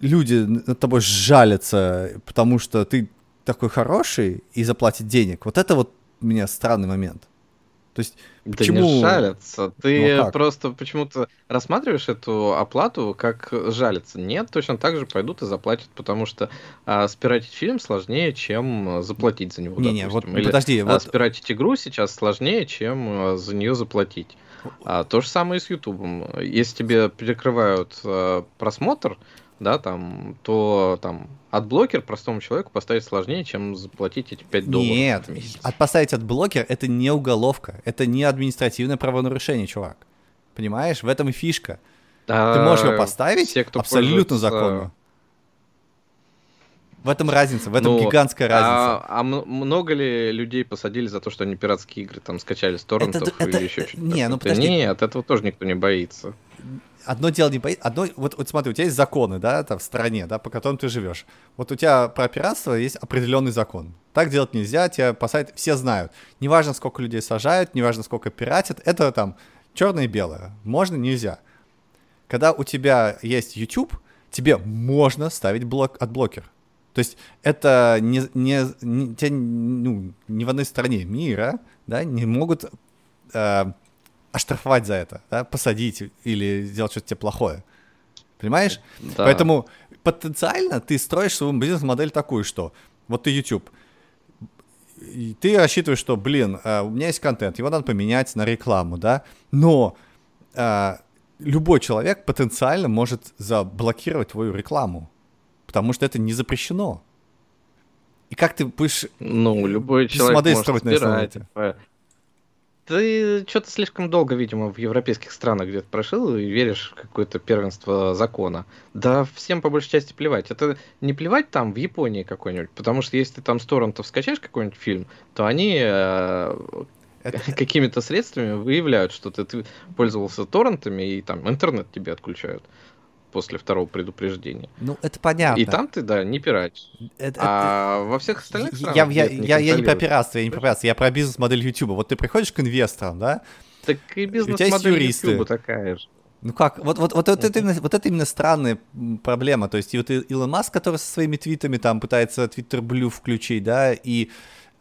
люди над тобой жалятся, потому что ты такой хороший и заплатят денег, вот это вот у меня странный момент. То есть да почему... не жалятся. Ты ну, просто почему-то рассматриваешь эту оплату как жалиться. Нет, точно так же пойдут и заплатят, потому что а, спиратить фильм сложнее, чем заплатить за него. Не, не, вот Или, подожди. А, вот... спиратить игру сейчас сложнее, чем а, за нее заплатить. А, то же самое и с Ютубом. Если тебе перекрывают а, просмотр, да, там, то там адблокер простому человеку поставить сложнее, чем заплатить эти 5 долларов Нет, месяц. Вот поставить адблокер это не уголовка, это не административное правонарушение, чувак. Понимаешь, в этом и фишка. А, Ты можешь его поставить все, кто абсолютно законно. В этом разница, в этом ну, гигантская разница. А, а много ли людей посадили за то, что они пиратские игры там скачали с торрентов это, или это, еще что-то? Не, ну подожди. Нет, этого тоже никто не боится одно дело не боится, одно, вот, вот смотри, у тебя есть законы, да, там в стране, да, по которым ты живешь. Вот у тебя про пиратство есть определенный закон. Так делать нельзя, тебя посадят, все знают. Неважно, сколько людей сажают, неважно, сколько пиратят, это там черное и белое. Можно, нельзя. Когда у тебя есть YouTube, тебе можно ставить блок, адблокер. То есть это не, не, не, ну, ни в одной стране мира да, не могут э, оштрафовать за это, да, посадить или сделать что-то тебе плохое. Понимаешь? Да. Поэтому потенциально ты строишь свою бизнес-модель такую, что вот ты YouTube, и ты рассчитываешь, что, блин, э, у меня есть контент, его надо поменять на рекламу, да, но э, любой человек потенциально может заблокировать твою рекламу, потому что это не запрещено. И как ты будешь Ну, любой человек может строить на собирать. этого? Ты что-то слишком долго, видимо, в европейских странах где-то прошел и веришь в какое-то первенство закона. Да всем по большей части плевать. Это не плевать там в Японии какой-нибудь, потому что если ты там с торрентов скачаешь какой-нибудь фильм, то они э, Это- какими-то средствами выявляют, что ты, ты пользовался торрентами, и там интернет тебе отключают после второго предупреждения. ну, это понятно. И там ты, да, не пиратишь. Это- А во всех остальных странах... я, где я, это я, я не про пиратство, я не про пиратство, я про бизнес-модель YouTube. Вот ты приходишь к инвесторам, да? Так и бизнес-модель. YouTube такая же. Ну как, вот, вот, вот, вот, это, именно, вот это именно странная проблема. То есть и вот Илон Маск, который со своими твитами там пытается Twitter Blue включить, да, и,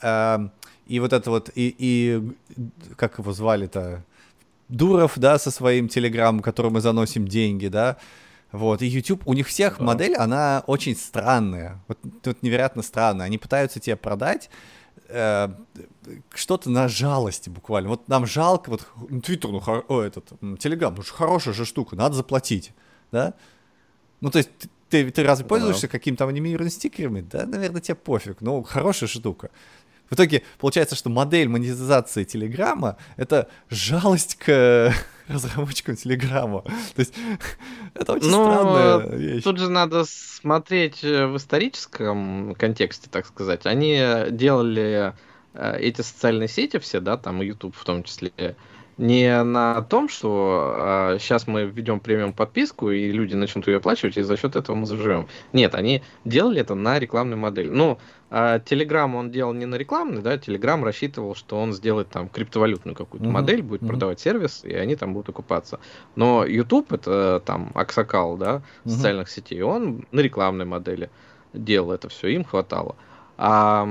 эм, и вот это вот, и, и как его звали-то, Дуров, да, со своим телеграммом, которому мы заносим деньги, да, вот, и YouTube, у них всех Да. модель, она очень странная, вот, вот невероятно странная. Они пытаются тебе продать э, что-то на жалости буквально. Вот нам жалко, вот ну, Твиттер, ну, хор- о, этот, Телеграм, ну, хорошая же штука, надо заплатить, да? Ну, то есть ты, ты, разве Да. пользуешься какими-то анимированными стикерами? Да, наверное, тебе пофиг, ну, хорошая штука. В итоге получается, что модель монетизации Телеграма — это жалость к разработчикам Телеграма. То есть это очень Но странная вещь. Тут же надо смотреть э, в историческом контексте, так сказать. Они делали э, эти социальные сети все, да, там YouTube в том числе, не на том, что сейчас мы введем премиум подписку, и люди начнут ее оплачивать, и за счет этого мы заживем. Нет, они делали это на рекламной модели. Ну, а Telegram он делал не на рекламной, да, Telegram рассчитывал, что он сделает там криптовалютную какую-то Мгм, модель, будет мгм. продавать сервис, и они там будут окупаться. Но YouTube это там Аксакал, да, Мгм. социальных сетей, он на рекламной модели делал это все, им хватало. А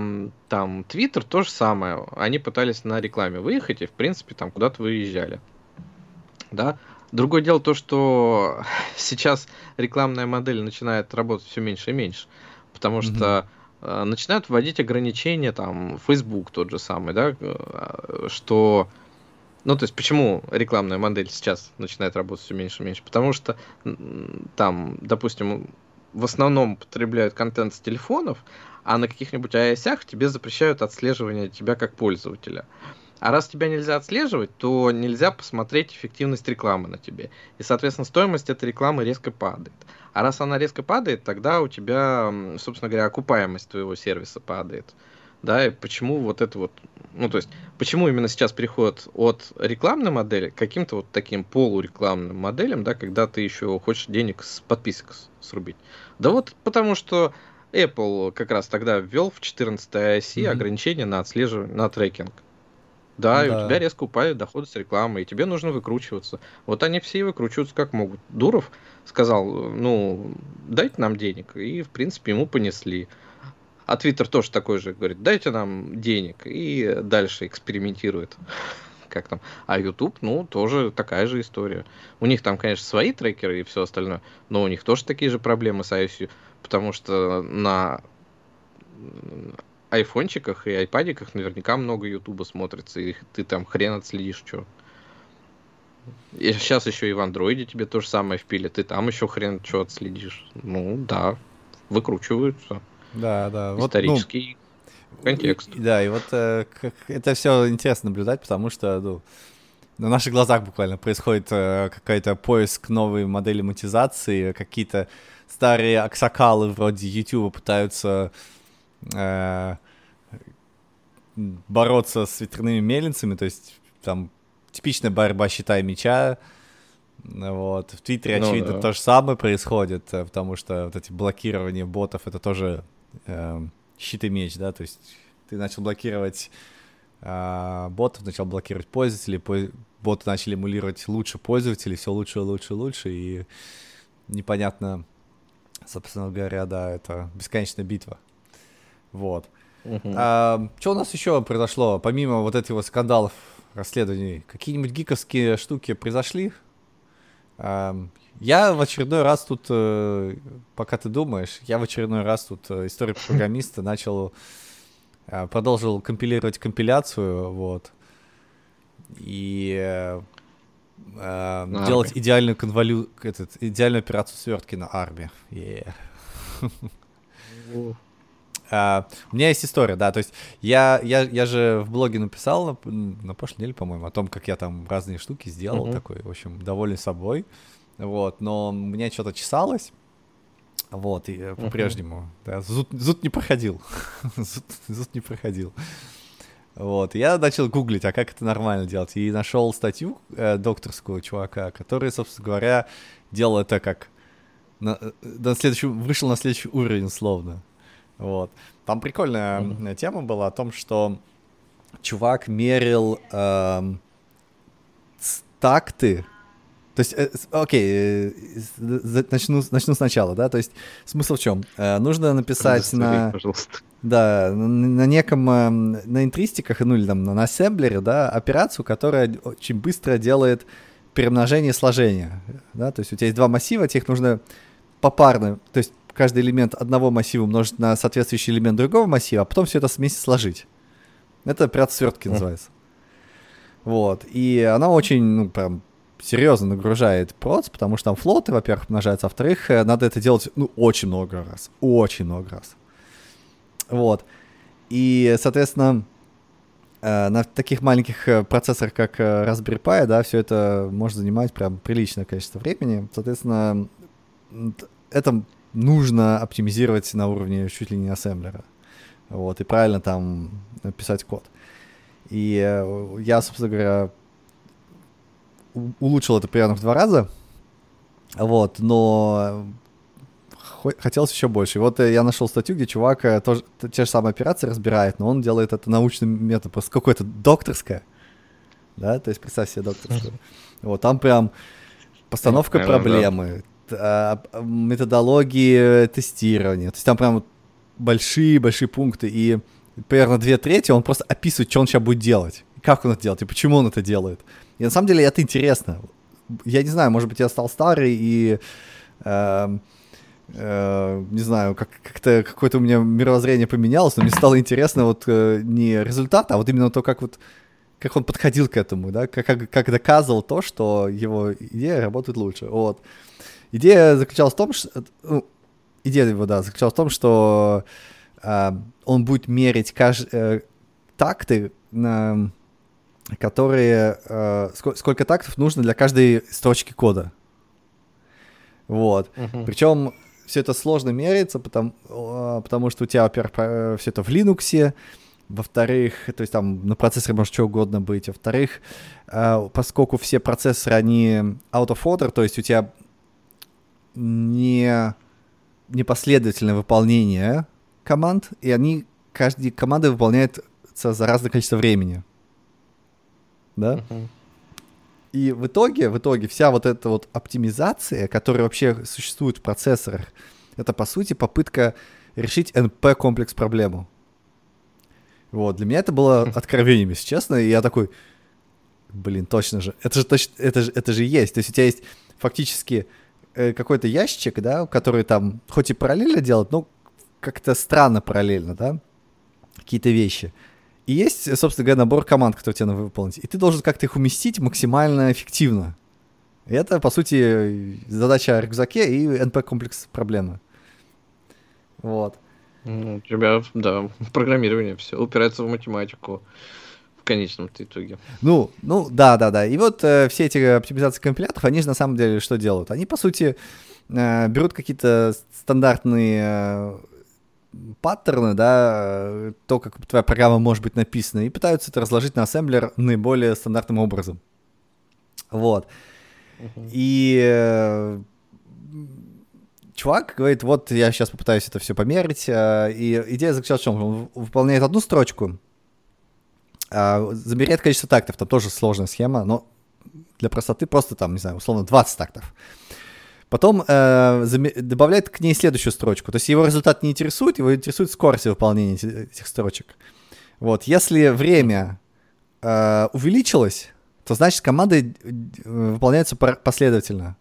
там Twitter то же самое. Они пытались на рекламе выехать и, в принципе, там куда-то выезжали. Да. Другое дело то, что сейчас рекламная модель начинает работать все меньше и меньше. Потому Мгм. что э, начинают вводить ограничения, там, Facebook тот же самый, да, э, что... Ну, то есть, почему рекламная модель сейчас начинает работать все меньше и меньше? Потому что там, допустим, в основном потребляют контент с телефонов, а на каких-нибудь iOS тебе запрещают отслеживание тебя как пользователя. А раз тебя нельзя отслеживать, то нельзя посмотреть эффективность рекламы на тебе. И, соответственно, стоимость этой рекламы резко падает. А раз она резко падает, тогда у тебя, собственно говоря, окупаемость твоего сервиса падает. Да, и почему вот это вот, ну, то есть, почему именно сейчас переход от рекламной модели к каким-то вот таким полурекламным моделям, да, когда ты еще хочешь денег с подписок срубить? Да вот потому что Apple как раз тогда ввел в 14 iOS Мгм. ограничения на отслеживание, на трекинг. Да, и Да. у тебя резко упали доходы с рекламы, и тебе нужно выкручиваться. Вот они все и выкручиваются как могут. Дуров сказал, ну, дайте нам денег, и, в принципе, ему понесли. А Твиттер тоже такой же, говорит, дайте нам денег, и дальше экспериментирует. Как там? А YouTube, ну, тоже такая же история. У них там, конечно, свои трекеры и все остальное, но у них тоже такие же проблемы с iOS, потому что на айфончиках и айпадиках наверняка много Ютуба смотрится, и ты там хрен отследишь, что. И сейчас еще и в андроиде тебе то же самое впилят, ты там еще хрен что отследишь. Ну, да, выкручиваются. Да, да. Вот, ну, Исторический контекст. И- да, и вот э, как, это все интересно наблюдать, потому что ну, на наших глазах буквально происходит э, какой-то поиск новой модели монетизации, какие-то старые аксакалы вроде YouTube пытаются э, бороться с ветряными мельницами, то есть там типичная борьба щита и меча. Вот. В Твиттере, Ну очевидно, да. то же самое происходит, э, потому что вот эти блокирования ботов это тоже эм, щит и меч, да, то есть ты начал блокировать а, ботов, начал блокировать пользователей, по- боты начали эмулировать лучше пользователей, все лучше, лучше, лучше, и непонятно, собственно говоря, да, это бесконечная битва. Вот. Мгм. что у нас еще произошло, помимо вот этих вот скандалов расследований, какие-нибудь гиковские штуки произошли? Эм, я в очередной раз тут, э, пока ты думаешь, я в очередной раз тут э, историю программиста начал, э, продолжил компилировать компиляцию, вот, и э, делать идеальную конволю, этот, идеальную операцию свертки на армии. Yeah. Uh, у меня есть история, да, то есть я, я, я же в блоге написал на, на прошлой неделе, по-моему, о том, как я там разные штуки сделал, uh-huh. такой, в общем, доволен собой, вот, но у меня что-то чесалось, вот, и uh-huh. по-прежнему, да, зуд, зуд не проходил, зуд, зуд не проходил. Вот, я начал гуглить, а как это нормально делать, и нашел статью э, докторского чувака, который, собственно говоря, делал это как на, э, на следующий, вышел на следующий уровень, словно. Вот. Там прикольная mm-hmm. тема была о том, что чувак мерил эм, такты. То есть, э, окей, э, начну, начну сначала, да, то есть смысл в чем? Э, нужно написать на... Пожалуйста. Да, на, неком, э, на интристиках, ну или там на ассемблере, да, операцию, которая очень быстро делает перемножение и сложение, да, то есть у тебя есть два массива, тебе их нужно попарно, то есть каждый элемент одного массива умножить на соответствующий элемент другого массива, а потом все это вместе сложить. Это операция свертки называется. Вот. И она очень, ну, прям серьезно нагружает проц, потому что там флоты, во-первых, умножаются, а во-вторых, э, надо это делать, ну, очень много раз. Очень много раз. Вот. И, соответственно, э, на таких маленьких э, процессорах, как Raspberry Pi, да, все это может занимать прям приличное количество времени. Соответственно, это нужно оптимизировать на уровне чуть ли не ассемблера. Вот, и правильно там написать код. И э, я, собственно говоря, улучшил это примерно в два раза. Вот, но хотелось еще больше. И вот э, я нашел статью, где чувак э, тоже те же самые операции разбирает, но он делает это научным методом, просто какое-то докторское. Да, то есть представь себе докторское. Вот, там прям постановка проблемы, а, методологии тестирования. То есть там прям большие-большие пункты, и примерно две трети он просто описывает, что он сейчас будет делать, как он это делает, и почему он это делает. И на самом деле это интересно. Я не знаю, может быть, я стал старый и... Э, э, не знаю, как, как-то какое-то у меня мировоззрение поменялось, но мне стало интересно вот э, не результат, а вот именно то, как вот как он подходил к этому, да, как, как, как доказывал то, что его идея работает лучше. Вот. Идея заключалась в том, что... Ну, идея его, да, заключалась в том, что э, он будет мерить кажд... э, такты, э, которые... Э, сколько, сколько тактов нужно для каждой строчки кода. Вот. Uh-huh. Причем все это сложно меряется, потому, э, потому что у тебя, во-первых, э, все это в Linux, во-вторых, то есть там на процессоре может что угодно быть, во-вторых, э, поскольку все процессоры, они out of order, то есть у тебя не непоследовательное выполнение команд, и они, каждая команда выполняется за разное количество времени. Да? Uh-huh. И в итоге, в итоге вся вот эта вот оптимизация, которая вообще существует в процессорах, это по сути попытка решить NP-комплекс проблему. Вот, для меня это было откровением, если честно, и я такой, блин, точно же, это же точно, это же, это же есть. То есть у тебя есть фактически Э, какой-то ящик, да, который там хоть и параллельно делает, но как-то странно параллельно, да, какие-то вещи. И есть, собственно говоря, набор команд, которые тебе надо выполнить. И ты должен как-то их уместить максимально эффективно. И это, по сути, задача о рюкзаке и NP-комплекс проблемы. Вот. Ну, у тебя, да, программирование все упирается в математику в конечном итоге. Ну, ну, да, да, да. И вот э, все эти оптимизации компиляторов, они же на самом деле что делают? Они, по сути, э, берут какие-то стандартные э, паттерны, да, э, то, как твоя программа может быть написана, и пытаются это разложить на ассемблер наиболее стандартным образом. Вот. Uh-huh. И э, чувак говорит, вот я сейчас попытаюсь это все померить, э, и идея заключалась в чем? Он выполняет одну строчку, а, замеряет количество тактов, там тоже сложная схема, но для простоты просто там, не знаю, условно 20 тактов. Потом э, добавляет к ней следующую строчку. То есть его результат не интересует, его интересует скорость выполнения этих строчек. Вот, если время э, увеличилось, то значит команды э, выполняются последовательно.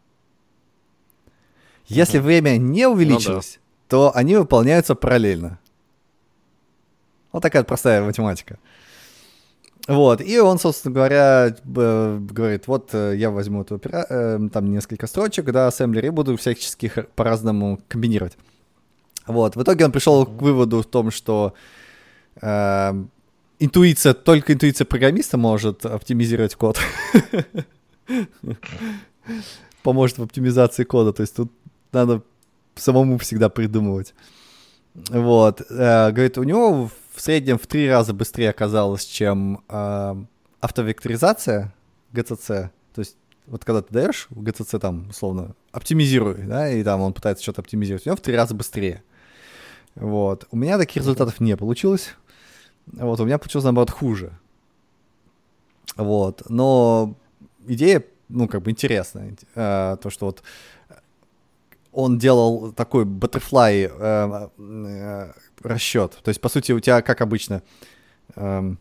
Если угу. время не увеличилось, ну, да. то они выполняются параллельно. Вот такая простая математика. Вот, и он, собственно говоря, говорит, вот э, я возьму эту опера... Э, там несколько строчек, да, ассемблер, и буду всячески их по-разному комбинировать. Вот, в итоге он пришел к выводу в том, что э, интуиция, только интуиция программиста может оптимизировать код. Поможет в оптимизации кода, то есть тут надо самому всегда придумывать. Вот, э, говорит, у него в среднем в три раза быстрее оказалось, чем э, автовекторизация GCC. То есть вот когда ты даешь GCC там, условно, оптимизируй, да, и там он пытается что-то оптимизировать, у него в три раза быстрее. Вот. У меня таких результатов не получилось. Вот, у меня получилось, наоборот, хуже. Вот. Но идея, ну, как бы интересная. Э, то, что вот он делал такой butterfly э, э, расчет. То есть, по сути, у тебя, как обычно, эм,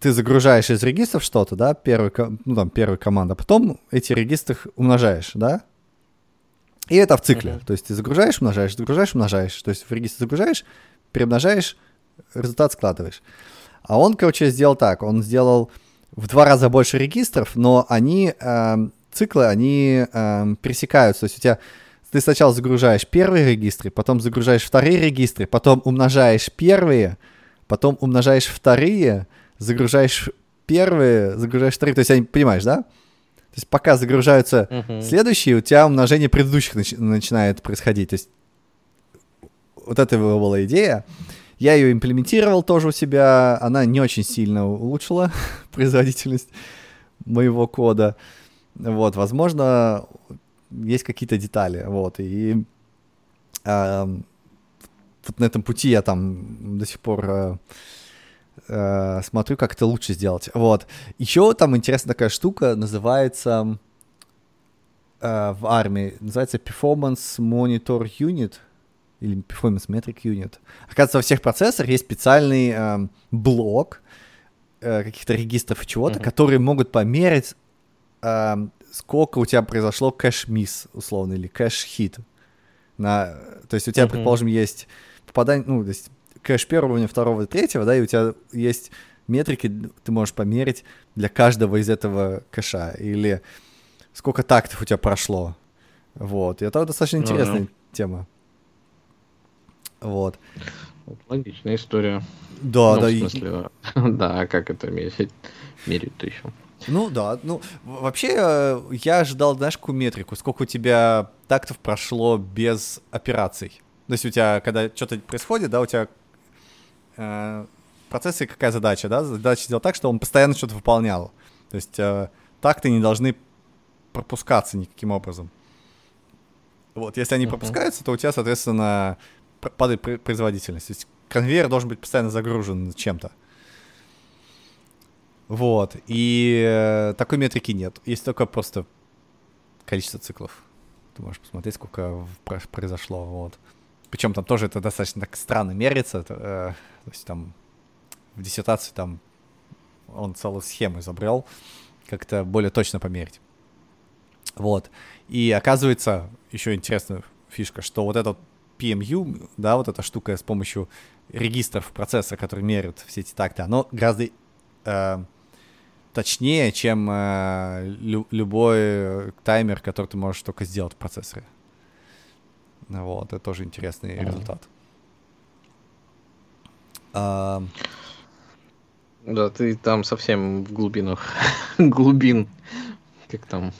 ты загружаешь из регистров что-то, да, первый, ну, там, первая команда, потом эти регистры умножаешь, да, и это в цикле. Uh-huh. То есть ты загружаешь, умножаешь, загружаешь, умножаешь. То есть в регистр загружаешь, перемножаешь, результат складываешь. А он, короче, сделал так. Он сделал в два раза больше регистров, но они, э, циклы, они э, пересекаются. То есть у тебя ты сначала загружаешь первые регистры, потом загружаешь вторые регистры, потом умножаешь первые, потом умножаешь вторые, загружаешь первые, загружаешь вторые. То есть, они, понимаешь, да? То есть, пока загружаются uh-huh. следующие, у тебя умножение предыдущих нач- начинает происходить. То есть, вот это была идея. Я ее имплементировал тоже у себя. Она не очень сильно улучшила производительность моего кода. Вот, возможно, есть какие-то детали, вот, и э, вот на этом пути я там до сих пор э, э, смотрю, как это лучше сделать, вот. Еще там интересная такая штука, называется э, в армии, называется Performance Monitor Unit, или Performance Metric Unit. Оказывается, во всех процессорах есть специальный э, блок э, каких-то регистров чего-то, mm-hmm. которые могут померить э, сколько у тебя произошло кэш-мисс, условно, или кэш-хит. На, то есть у тебя, uh-huh. предположим, есть попадание, ну, то есть кэш первого уровня, второго, третьего, да, и у тебя есть метрики, ты можешь померить для каждого из этого кэша, или сколько тактов у тебя прошло. Вот, и это достаточно интересная uh-huh. тема. Вот. Логичная история. Да, ну, да. В смысле, и... да, как это мерить, мерить-то еще? Ну да, ну вообще э, я ожидал, знаешь, какую метрику, сколько у тебя тактов прошло без операций. То есть у тебя, когда что-то происходит, да, у тебя э, в процессе какая задача, да? Задача сделать так, чтобы он постоянно что-то выполнял. То есть э, такты не должны пропускаться никаким образом. Вот, если они uh-huh. пропускаются, то у тебя, соответственно, падает производительность. То есть конвейер должен быть постоянно загружен чем-то. Вот. И э, такой метрики нет. Есть только просто количество циклов. Ты можешь посмотреть, сколько произошло. Вот. Причем там тоже это достаточно так странно мерится. Э, то есть там в диссертации там он целую схему изобрел, как-то более точно померить. Вот. И оказывается, еще интересная фишка, что вот этот PMU, да, вот эта штука с помощью регистров процессора, который меряет все эти такты, оно гораздо э, точнее, чем э, лю- любой таймер, который ты можешь только сделать в процессоре. Вот, это тоже интересный mm-hmm. результат. А... Да, ты там совсем в глубинах. Глубин. Как там?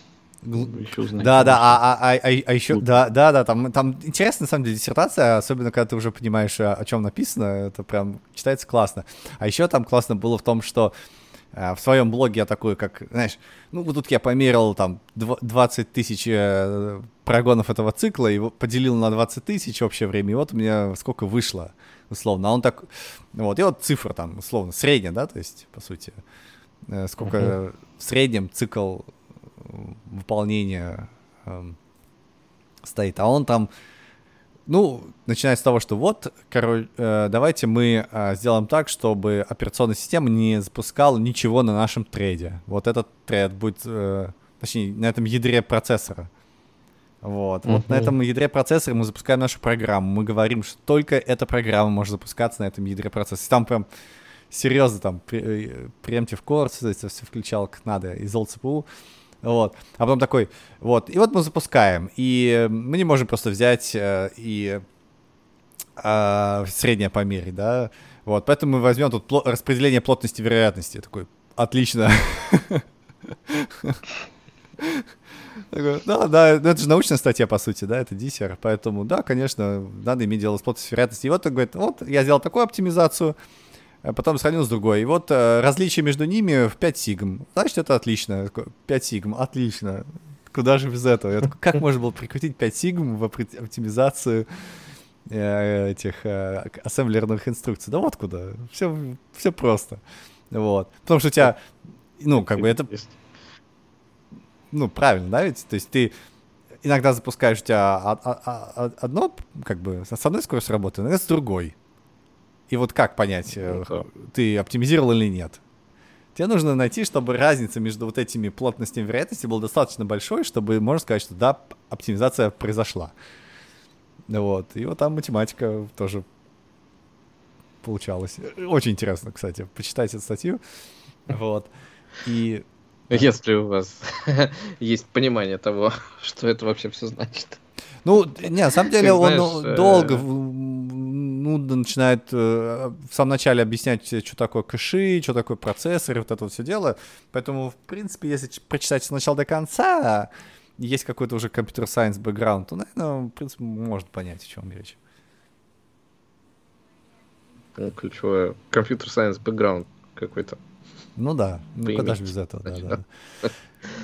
Еще да, да, а, а, а, а еще, да, да, да, там, там интересная на самом деле диссертация, особенно когда ты уже понимаешь, о, о чем написано, это прям читается классно. А еще там классно было в том, что Э, в своем блоге я такой, как, знаешь, ну, вот тут я померил там 20 тысяч э, прогонов этого цикла и поделил на 20 тысяч общее время, и вот у меня сколько вышло, условно. А он так, вот, и вот цифра там, условно, средняя, да, то есть, по сути, э, сколько uh-huh. в среднем цикл выполнения э, стоит. А он там Ну, начиная с того, что вот, короче, э, давайте мы э, сделаем так, чтобы операционная система не запускала ничего на нашем трейде. Вот этот трейд будет, э, точнее, на этом ядре процессора. Вот. Uh-huh. вот на этом ядре процессора мы запускаем нашу программу. Мы говорим, что только эта программа может запускаться на этом ядре процессора. Там прям серьезно там preemptive core, это все включал как надо из old CPU. Вот. А потом такой, вот, и вот мы запускаем. И мы не можем просто взять э, и э, среднее померить, да. Вот, поэтому мы возьмем тут пло- распределение плотности вероятности. Такой, отлично. Да, да, ну это же научная статья, по сути, да, это диссер, поэтому, да, конечно, надо иметь дело с плотностью вероятности. И вот он говорит, вот, я сделал такую оптимизацию, а потом сравнил с другой. И вот э, различие между ними в 5 сигм. Значит, это отлично. 5 сигм, отлично. Куда же без этого? Я такой, как можно было прикрутить 5 сигм в оптимизацию э, этих э, ассемблерных инструкций? Да вот куда. Все, все просто. Вот. Потому что у тебя, ну, как бы это... Ну, правильно, да, ведь? То есть ты иногда запускаешь у тебя одно, как бы, с одной скоростью работы, иногда с другой. И вот как понять, э, ну, ты оптимизировал или нет? Тебе нужно найти, чтобы разница между вот этими плотностями вероятности была достаточно большой, чтобы можно сказать, что да, оптимизация произошла. Вот. И вот там математика тоже получалась. Очень интересно, кстати. Почитайте эту статью. Вот. И... Если у вас есть понимание того, что это вообще все значит. Ну, не, на самом деле он знаешь, э, долго нудно начинает э, в самом начале объяснять, что такое кэши, что такое процессор, вот это вот все дело. Поэтому, в принципе, если прочитать с начала до конца, есть какой-то уже компьютер-сайенс бэкграунд, то, наверное, в принципе, может понять, о чем речь. Ну, ключевое. Компьютер-сайенс бэкграунд какой-то. Ну да, ну куда же без этого, да, да.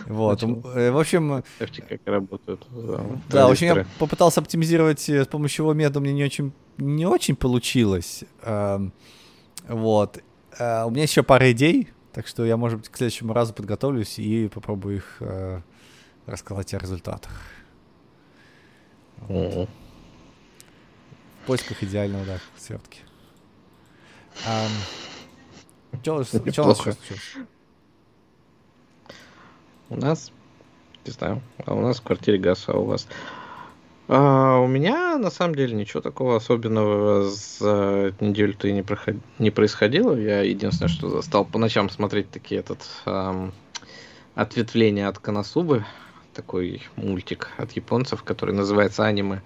Вот, э, в общем... Как работают. Да, в общем, я попытался оптимизировать э, с помощью его метода, мне не очень, не очень получилось. Эм, вот. Э, у меня еще пара идей, так что я, может быть, к следующему разу подготовлюсь и попробую их рассказать о результатах. В поисках идеального, да, свертки. Что у нас сейчас? У нас, не знаю, а у нас в квартире газ, а у вас? А, у меня на самом деле ничего такого особенного за неделю-то и не, проход... не происходило. Я единственное, что стал по ночам смотреть такие этот эм, ответвление от Канасубы, такой мультик от японцев, который называется аниме.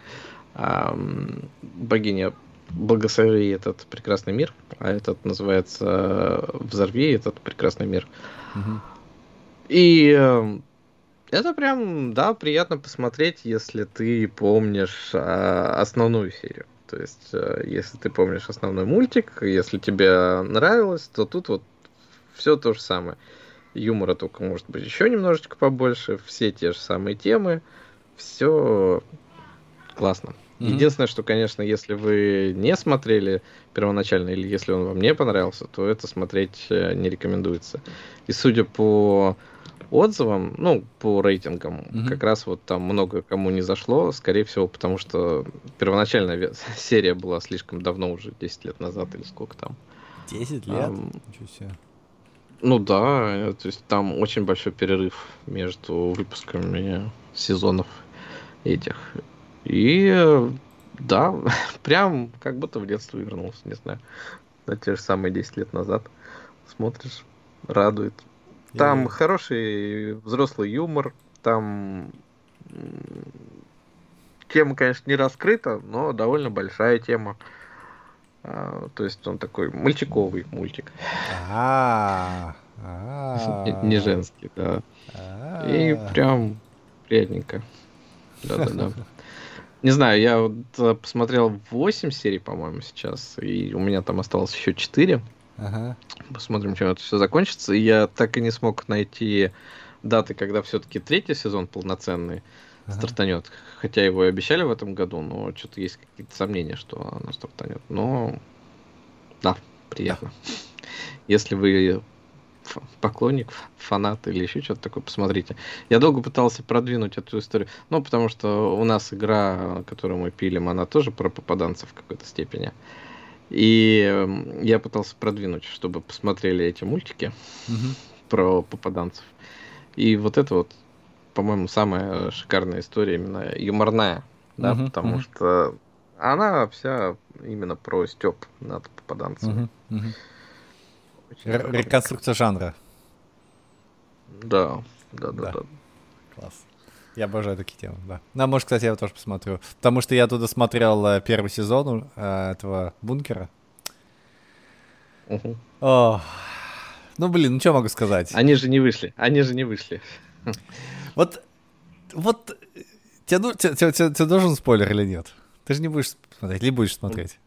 Эм, богиня благослови этот прекрасный мир, а этот называется Взорви этот прекрасный мир. Угу. И э, это прям, да, приятно посмотреть, если ты помнишь э, основную серию. То есть, э, если ты помнишь основной мультик, если тебе нравилось, то тут вот все то же самое. Юмора только может быть еще немножечко побольше, все те же самые темы, все классно. Mm-hmm. Единственное, что, конечно, если вы не смотрели первоначально, или если он вам не понравился, то это смотреть э, не рекомендуется. И судя по отзывам, ну, по рейтингам, mm-hmm. как раз вот там много кому не зашло, скорее всего, потому что первоначальная серия была слишком давно уже, 10 лет назад или сколько там. 10 лет? Um, Ничего себе. Ну да, то есть там очень большой перерыв между выпусками сезонов этих. И да, прям как будто в детство вернулся, не знаю, на те же самые 10 лет назад. Смотришь, радует. Там Я... хороший взрослый юмор, там тема, конечно, не раскрыта, но довольно большая тема. А, то есть он такой мальчиковый мультик. А, не женский, да. И прям приятненько. Да-да-да. Не знаю, я вот э, посмотрел 8 серий, по-моему, сейчас, и у меня там осталось еще 4. Ага. Посмотрим, чем это все закончится. И я так и не смог найти даты, когда все-таки третий сезон полноценный ага. стартанет. Хотя его и обещали в этом году, но что-то есть какие-то сомнения, что оно стартанет. Но да, приятно. Да. Если вы поклонник, фанат или еще что-то такое, посмотрите. Я долго пытался продвинуть эту историю, ну, потому что у нас игра, которую мы пилим, она тоже про попаданцев в какой-то степени. И эм, я пытался продвинуть, чтобы посмотрели эти мультики угу. про попаданцев. И вот это вот, по-моему, самая шикарная история, именно юморная, да, угу, потому угу. что она вся именно про степ над попаданцами. Угу, угу. Реконструкция жанра. Да, да, да, да. Класс. Я обожаю такие темы, да. Ну, а может, кстати, я тоже посмотрю. Потому что я туда смотрел э, первый сезон э, этого бункера. Угу. О, ну, блин, ну что могу сказать? Они же не вышли, они же не вышли. Вот, вот, тебе, тебе, тебе, тебе должен спойлер или нет? Ты же не будешь смотреть, или будешь смотреть?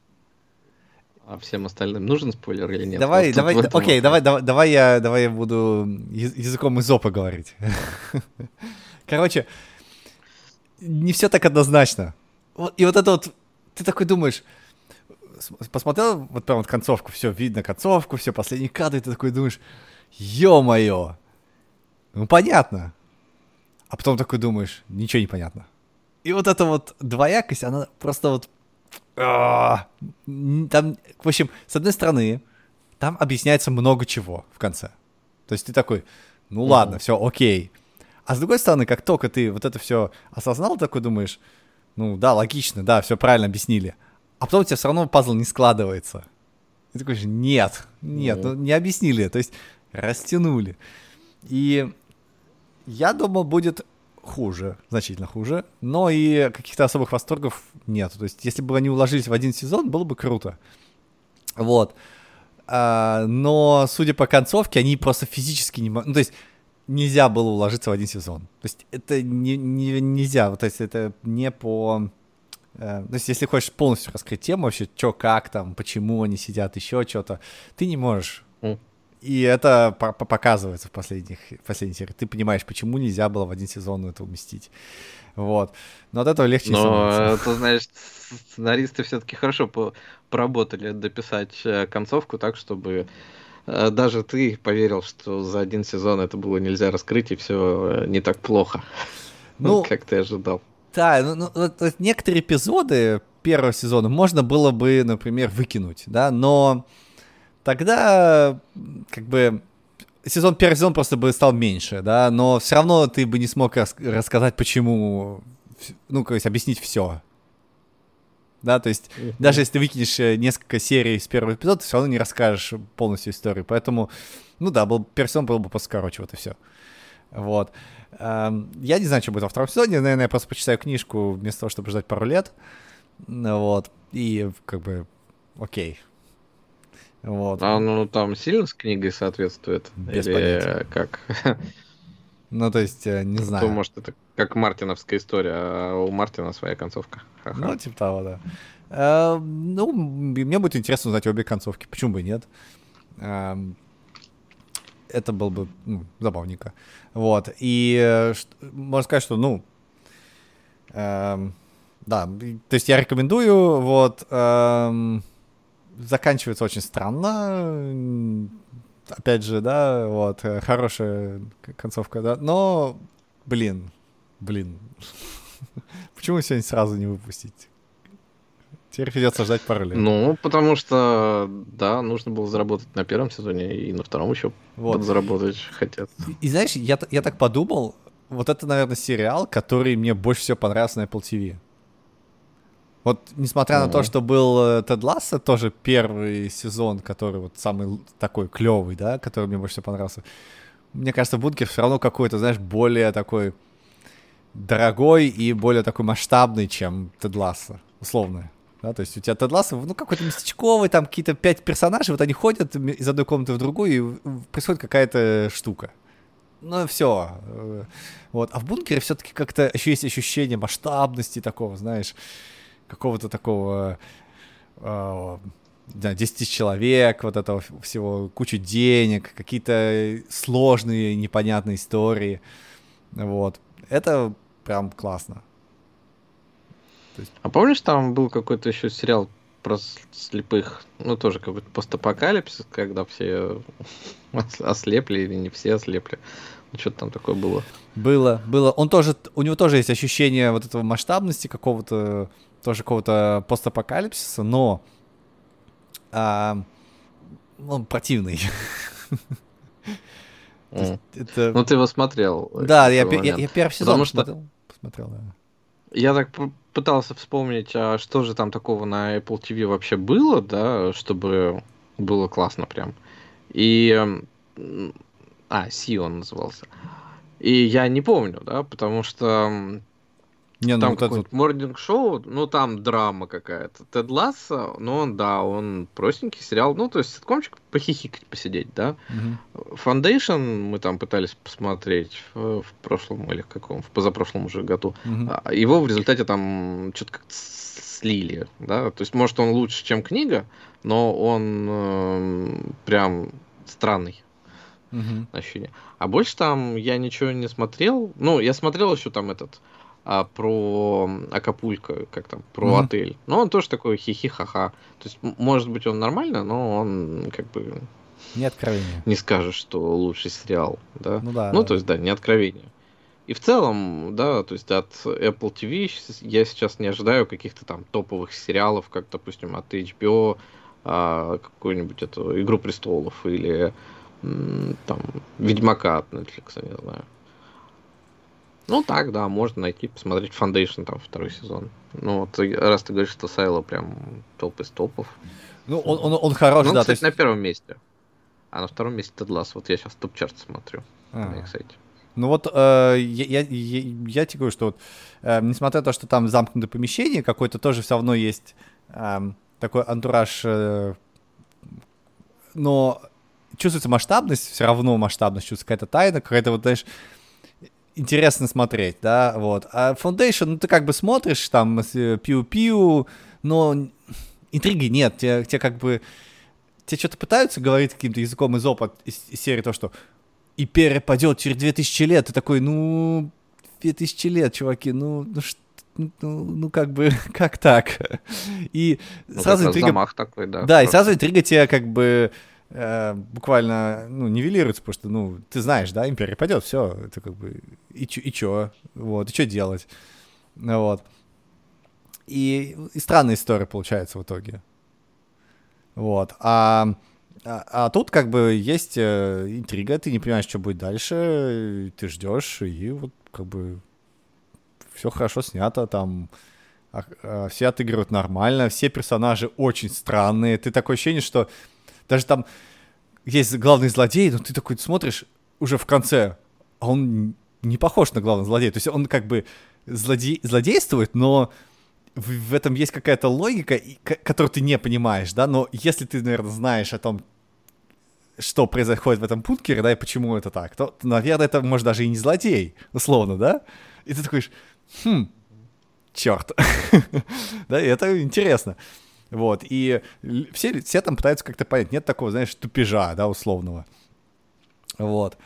А всем остальным нужен спойлер или нет? Давай, вот давай, окей, давай, давай, давай я, давай я буду языком из опа говорить. Короче, не все так однозначно. И вот это вот, ты такой думаешь, посмотрел вот прям вот концовку, все, видно концовку, все, последние кадры, ты такой думаешь, ё-моё, ну понятно. А потом такой думаешь, ничего не понятно. И вот эта вот двоякость, она просто вот там, в общем, с одной стороны, там объясняется много чего в конце. То есть ты такой, ну ладно, все, окей. А с другой стороны, как только ты вот это все осознал, такой думаешь, ну да, логично, да, все правильно объяснили. А потом у тебя все равно пазл не складывается. И ты такой же, нет, нет, ну не объяснили, то есть растянули. И я думал, будет хуже, значительно хуже, но и каких-то особых восторгов нет. То есть, если бы они уложились в один сезон, было бы круто. Вот. А, но, судя по концовке, они просто физически не могут... Ну, то есть, нельзя было уложиться в один сезон. То есть, это не, не, нельзя. То есть, это не по... Э, то есть, если хочешь полностью раскрыть тему вообще, что, как там, почему они сидят, еще что-то, ты не можешь. И это показывается в последних, в последних сериях. Ты понимаешь, почему нельзя было в один сезон это уместить. Вот. Но от этого легче Но, ты знаешь, сценаристы все-таки хорошо по поработали дописать э, концовку так, чтобы э, даже ты поверил, что за один сезон это было нельзя раскрыть, и все э, не так плохо, ну, как ты ожидал. Да, ну, ну некоторые эпизоды первого сезона можно было бы, например, выкинуть, да, но тогда как бы сезон первый сезон просто бы стал меньше, да, но все равно ты бы не смог рас- рассказать, почему, ну, то есть объяснить все. Да, то есть uh-huh. даже если ты выкинешь э, несколько серий с первого эпизода, ты все равно не расскажешь полностью историю. Поэтому, ну да, был, первый сезон был бы просто короче, вот и все. Вот. Эм, я не знаю, что будет во втором сезоне. Наверное, я просто почитаю книжку вместо того, чтобы ждать пару лет. Вот. И как бы, окей, вот. А ну там сильно с книгой соответствует? Без Или понятия. как? Ну, то есть, э, не знаю. То, может, это как Мартиновская история, а у Мартина своя концовка. Ха-ха. Ну, типа того, да. А, ну, мне будет интересно узнать обе концовки. Почему бы и нет? А, это было бы ну, забавненько. Вот. И э, можно сказать, что, ну, э, да, то есть я рекомендую, вот, э, заканчивается очень странно. Опять же, да, вот, э, хорошая концовка, да. Но, блин, блин. Почему сегодня сразу не выпустить? Теперь придется ждать пару лет. Ну, потому что, да, нужно было заработать на первом сезоне и на втором еще вот. заработать хотят. И, и знаешь, я, я так подумал, вот это, наверное, сериал, который мне больше всего понравился на Apple TV. Вот, несмотря mm-hmm. на то, что был э, Тед Ласса, тоже первый сезон, который вот самый такой клевый, да, который мне больше всего понравился, мне кажется, Бункер все равно какой-то, знаешь, более такой дорогой и более такой масштабный, чем Тед Ласса, условно. Да, то есть у тебя Тед Ласса, ну, какой-то местечковый, там какие-то пять персонажей, вот они ходят из одной комнаты в другую, и происходит какая-то штука. Ну, все. Э, вот. А в бункере все-таки как-то еще есть ощущение масштабности такого, знаешь какого-то такого э, да, 10 тысяч человек, вот этого всего, кучу денег, какие-то сложные, непонятные истории. Вот. Это прям классно. Есть... А помнишь, там был какой-то еще сериал про слепых, ну, тоже какой-то постапокалипсис, когда все ослепли или не все ослепли. Ну, что-то там такое было. Было, было. Он тоже, у него тоже есть ощущение вот этого масштабности какого-то, тоже какого-то постапокалипсиса, но а, он противный. Это... Ну, ты его смотрел. Да, я, я, я первый сезон Потому что... посмотрел, да. Я так пытался вспомнить, а что же там такого на Apple TV вообще было, да, чтобы было классно прям. И... А, Си он назывался. И я не помню, да, потому что не, ну, там вот какой-то вот... морнинг-шоу, ну там драма какая-то. Тед Ласса, ну он, да, он простенький сериал, ну то есть ситкомчик похихикать, посидеть, да. Foundation угу. мы там пытались посмотреть в, в прошлом или в каком, в позапрошлом уже году. Угу. Его в результате там что-то как-то слили, да. То есть может он лучше, чем книга, но он э, прям странный. Угу. Ощущение. А больше там я ничего не смотрел. Ну, я смотрел еще там этот а, про Акапулько, как там, про mm-hmm. отель. Но он тоже такой хихи-ха-ха. То есть, может быть, он нормально, но он как бы... Не откровение. Не скажешь, что лучший сериал, да? Ну да. Ну, да. то есть, да, не откровение. И в целом, да, то есть от Apple TV я сейчас не ожидаю каких-то там топовых сериалов, как, допустим, от HBO, а, какую-нибудь эту Игру престолов или там Ведьмака от Netflix, не знаю. Ну так, да, можно найти, посмотреть Foundation там второй сезон. Ну вот раз ты говоришь, что Сайло прям топ из топов. Ну он, он, он хорош, ну, да. Кстати, есть... на первом месте. А на втором месте Тед Ласс. Вот я сейчас топ-чарт смотрю а. на сайте. Ну вот э, я, я, я, я тебе говорю, что вот, э, несмотря на то, что там замкнутое помещение, какой-то тоже все равно есть э, такой антураж, э, но чувствуется масштабность, все равно масштабность, чувствуется какая-то тайна, какая-то вот, знаешь, интересно смотреть, да, вот. А Foundation, ну, ты как бы смотришь, там, пиу-пиу, но интриги нет, те, те как бы, те что-то пытаются говорить каким-то языком из опыта, из, из серии то, что и перепадет через 2000 лет, ты такой, ну, 2000 лет, чуваки, ну, ну что, ну, ну, ну, как бы, как так? И ну, сразу интрига... такой, да. Да, и сразу интрига тебя как бы э, буквально, ну, нивелируется, потому что, ну, ты знаешь, да, империя пойдет, все, это как бы, и, чё, и чё, вот, и что делать, вот. И, и странная история получается в итоге. Вот. А, а, а тут как бы есть э, интрига, ты не понимаешь, что будет дальше, ты ждешь, и вот как бы все хорошо снято, там а, а, все отыгрывают нормально, все персонажи очень странные. Ты такое ощущение, что даже там есть главный злодей, но ты такой смотришь уже в конце, а он не похож на главного злодея. То есть он как бы злодей, злодействует, но в, в этом есть какая-то логика, которую ты не понимаешь, да, но если ты, наверное, знаешь о том, что происходит в этом бункере, да, и почему это так, то, наверное, это, может, даже и не злодей, условно, да? И ты такой, хм, черт. да, и это интересно. Вот, и все, все там пытаются как-то понять, нет такого, знаешь, тупежа, да, условного. Вот.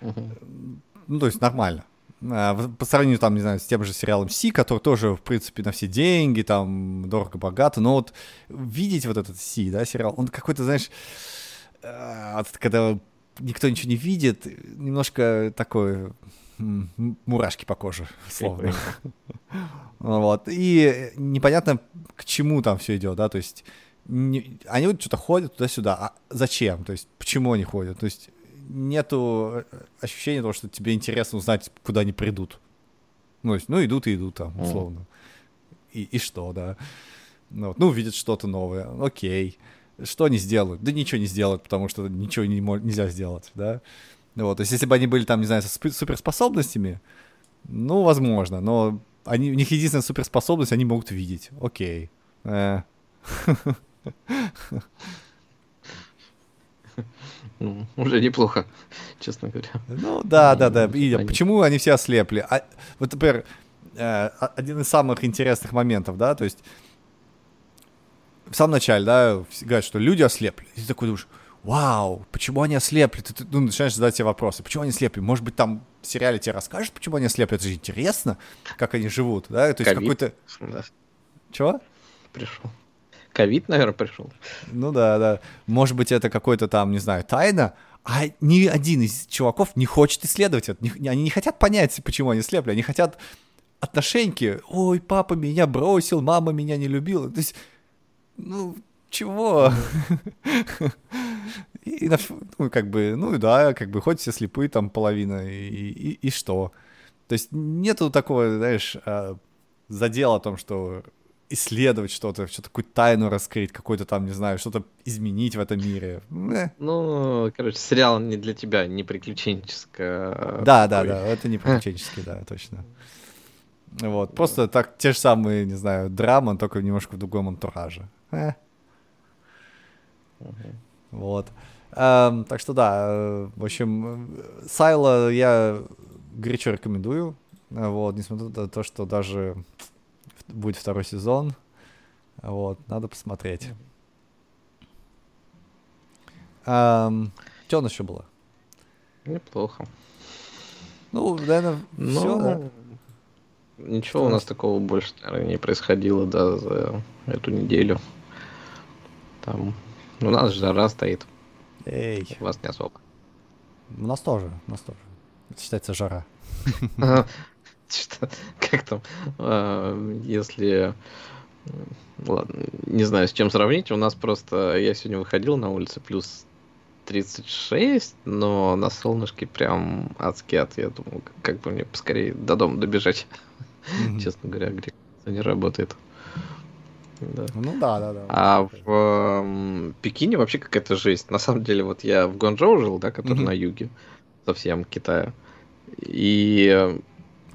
Uh-huh. Ну, то есть нормально. А, по сравнению, там, не знаю, с тем же сериалом Си, который тоже, в принципе, на все деньги, там, дорого-богато, но вот видеть вот этот Си, да, сериал, он какой-то, знаешь, а, когда никто ничего не видит, немножко такой мурашки по коже, словно. Вот. И непонятно, к чему там все идет, да, то есть не, они вот что-то ходят туда-сюда, а зачем, то есть почему они ходят, то есть нету э, ощущения того, что тебе интересно узнать, куда они придут. Ну, есть, ну идут и идут там, условно. И, и что, да. Ну, вот, ну, увидят что-то новое, окей. Что они сделают? Да ничего не сделают, потому что ничего не, нельзя сделать, да. Вот, то есть если бы они были там, не знаю, со суперспособностями, ну, возможно, но они, у них единственная суперспособность, они могут видеть. Окей. Э. Ну, уже неплохо, честно говоря. Ну, да, да, да. И почему они все ослепли? А, вот, например, э, один из самых интересных моментов, да, то есть в самом начале, да, говорят, что люди ослепли. И ты такой думаешь, вау, почему они ослепли? Ты, ты ну, начинаешь задать себе вопросы, почему они ослепли? Может быть, там в сериале тебе расскажут, почему они ослепли? Это же интересно, как они живут, да? То есть какой-то... Да. Чего? Пришел. ковид, наверное, пришел. Ну да, да. Может быть, это какой-то там, не знаю, тайна, а ни один из чуваков не хочет исследовать это. Они не хотят понять, почему они слепли. Они хотят отношеньки. Ой, папа меня бросил, мама меня не любила. То есть, ну, чего? И, ну, как бы, ну да, как бы, хоть все слепые, там половина, и, и, и что? То есть нету такого, знаешь, а, задела о том, что исследовать что-то, что-то какую-то тайну раскрыть, какой-то там, не знаю, что-то изменить в этом мире. Ну, короче, сериал не для тебя, не приключенческое. Да, да, да, это не приключенческий, да, точно. Вот, просто так, те же самые, не знаю, драмы, только немножко в другом антураже. Э. Вот. Эм, так что да, э, в общем, Сайла я горячо рекомендую. Вот, несмотря на то, что даже будет второй сезон. Вот, надо посмотреть. Эм, что у нас еще было? Неплохо. Ну, наверное, Но... все, да? Ничего у нас такого больше, наверное, не происходило, да, за эту неделю. Там у нас жара стоит. Эй. У вас не особо. У нас тоже, у нас тоже. Это считается жара. Что, как там, а, если... Ладно, не знаю, с чем сравнить. У нас просто... Я сегодня выходил на улице плюс 36, но на солнышке прям адский ад. Я думал, как бы мне поскорее до дома добежать. Честно говоря, где не работает. Да. Ну да, да, да. А в э, Пекине вообще какая-то жесть. На самом деле, вот я в Гуанчжоу жил, да, который mm-hmm. на юге, совсем Китая. И...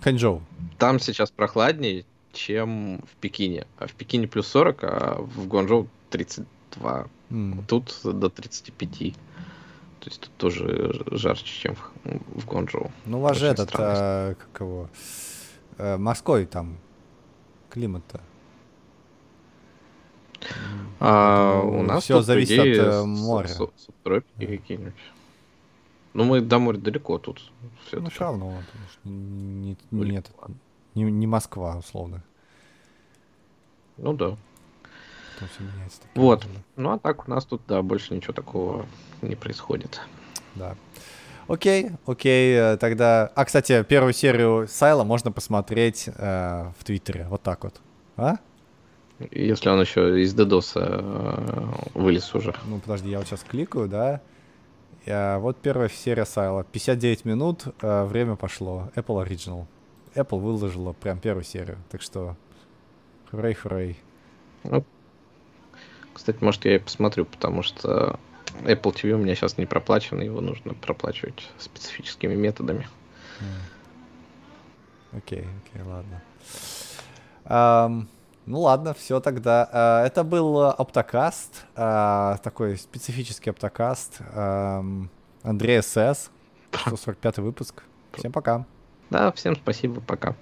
Ханчжоу. Там сейчас прохладнее, чем в Пекине. А в Пекине плюс 40, а в Гуанчжоу 32. Mm. Тут до 35. То есть тут тоже жарче, чем в, в Гуанчжоу. Ну, у вас же этот, а, как его, э, морской там климат-то. А, у нас все зависит от э, моря. Субтропики какие-нибудь. Ну, мы до моря далеко тут. Все ну, все равно. Не, не, нет, не, не Москва, условно. Ну да. все меняется. Вот. Ну, а так у нас тут, да, больше ничего такого не происходит. Да. Окей, окей, э, тогда... А, кстати, первую серию Сайла можно посмотреть э, в Твиттере, вот так вот. А? Если он еще из DDoS э, вылез уже. Ну, подожди, я вот сейчас кликаю, да. Я, вот первая серия сайла. 59 минут, э, время пошло. Apple Original. Apple выложила прям первую серию. Так что, хрей хрей. Ну, кстати, может, я и посмотрю, потому что Apple TV у меня сейчас не проплачен, его нужно проплачивать специфическими методами. Окей, okay, окей, okay, ладно. Um, ну ладно, все тогда. А, это был оптокаст, а, такой специфический оптокаст. Андрей СС, 145 выпуск. Всем пока. Да, всем спасибо, пока.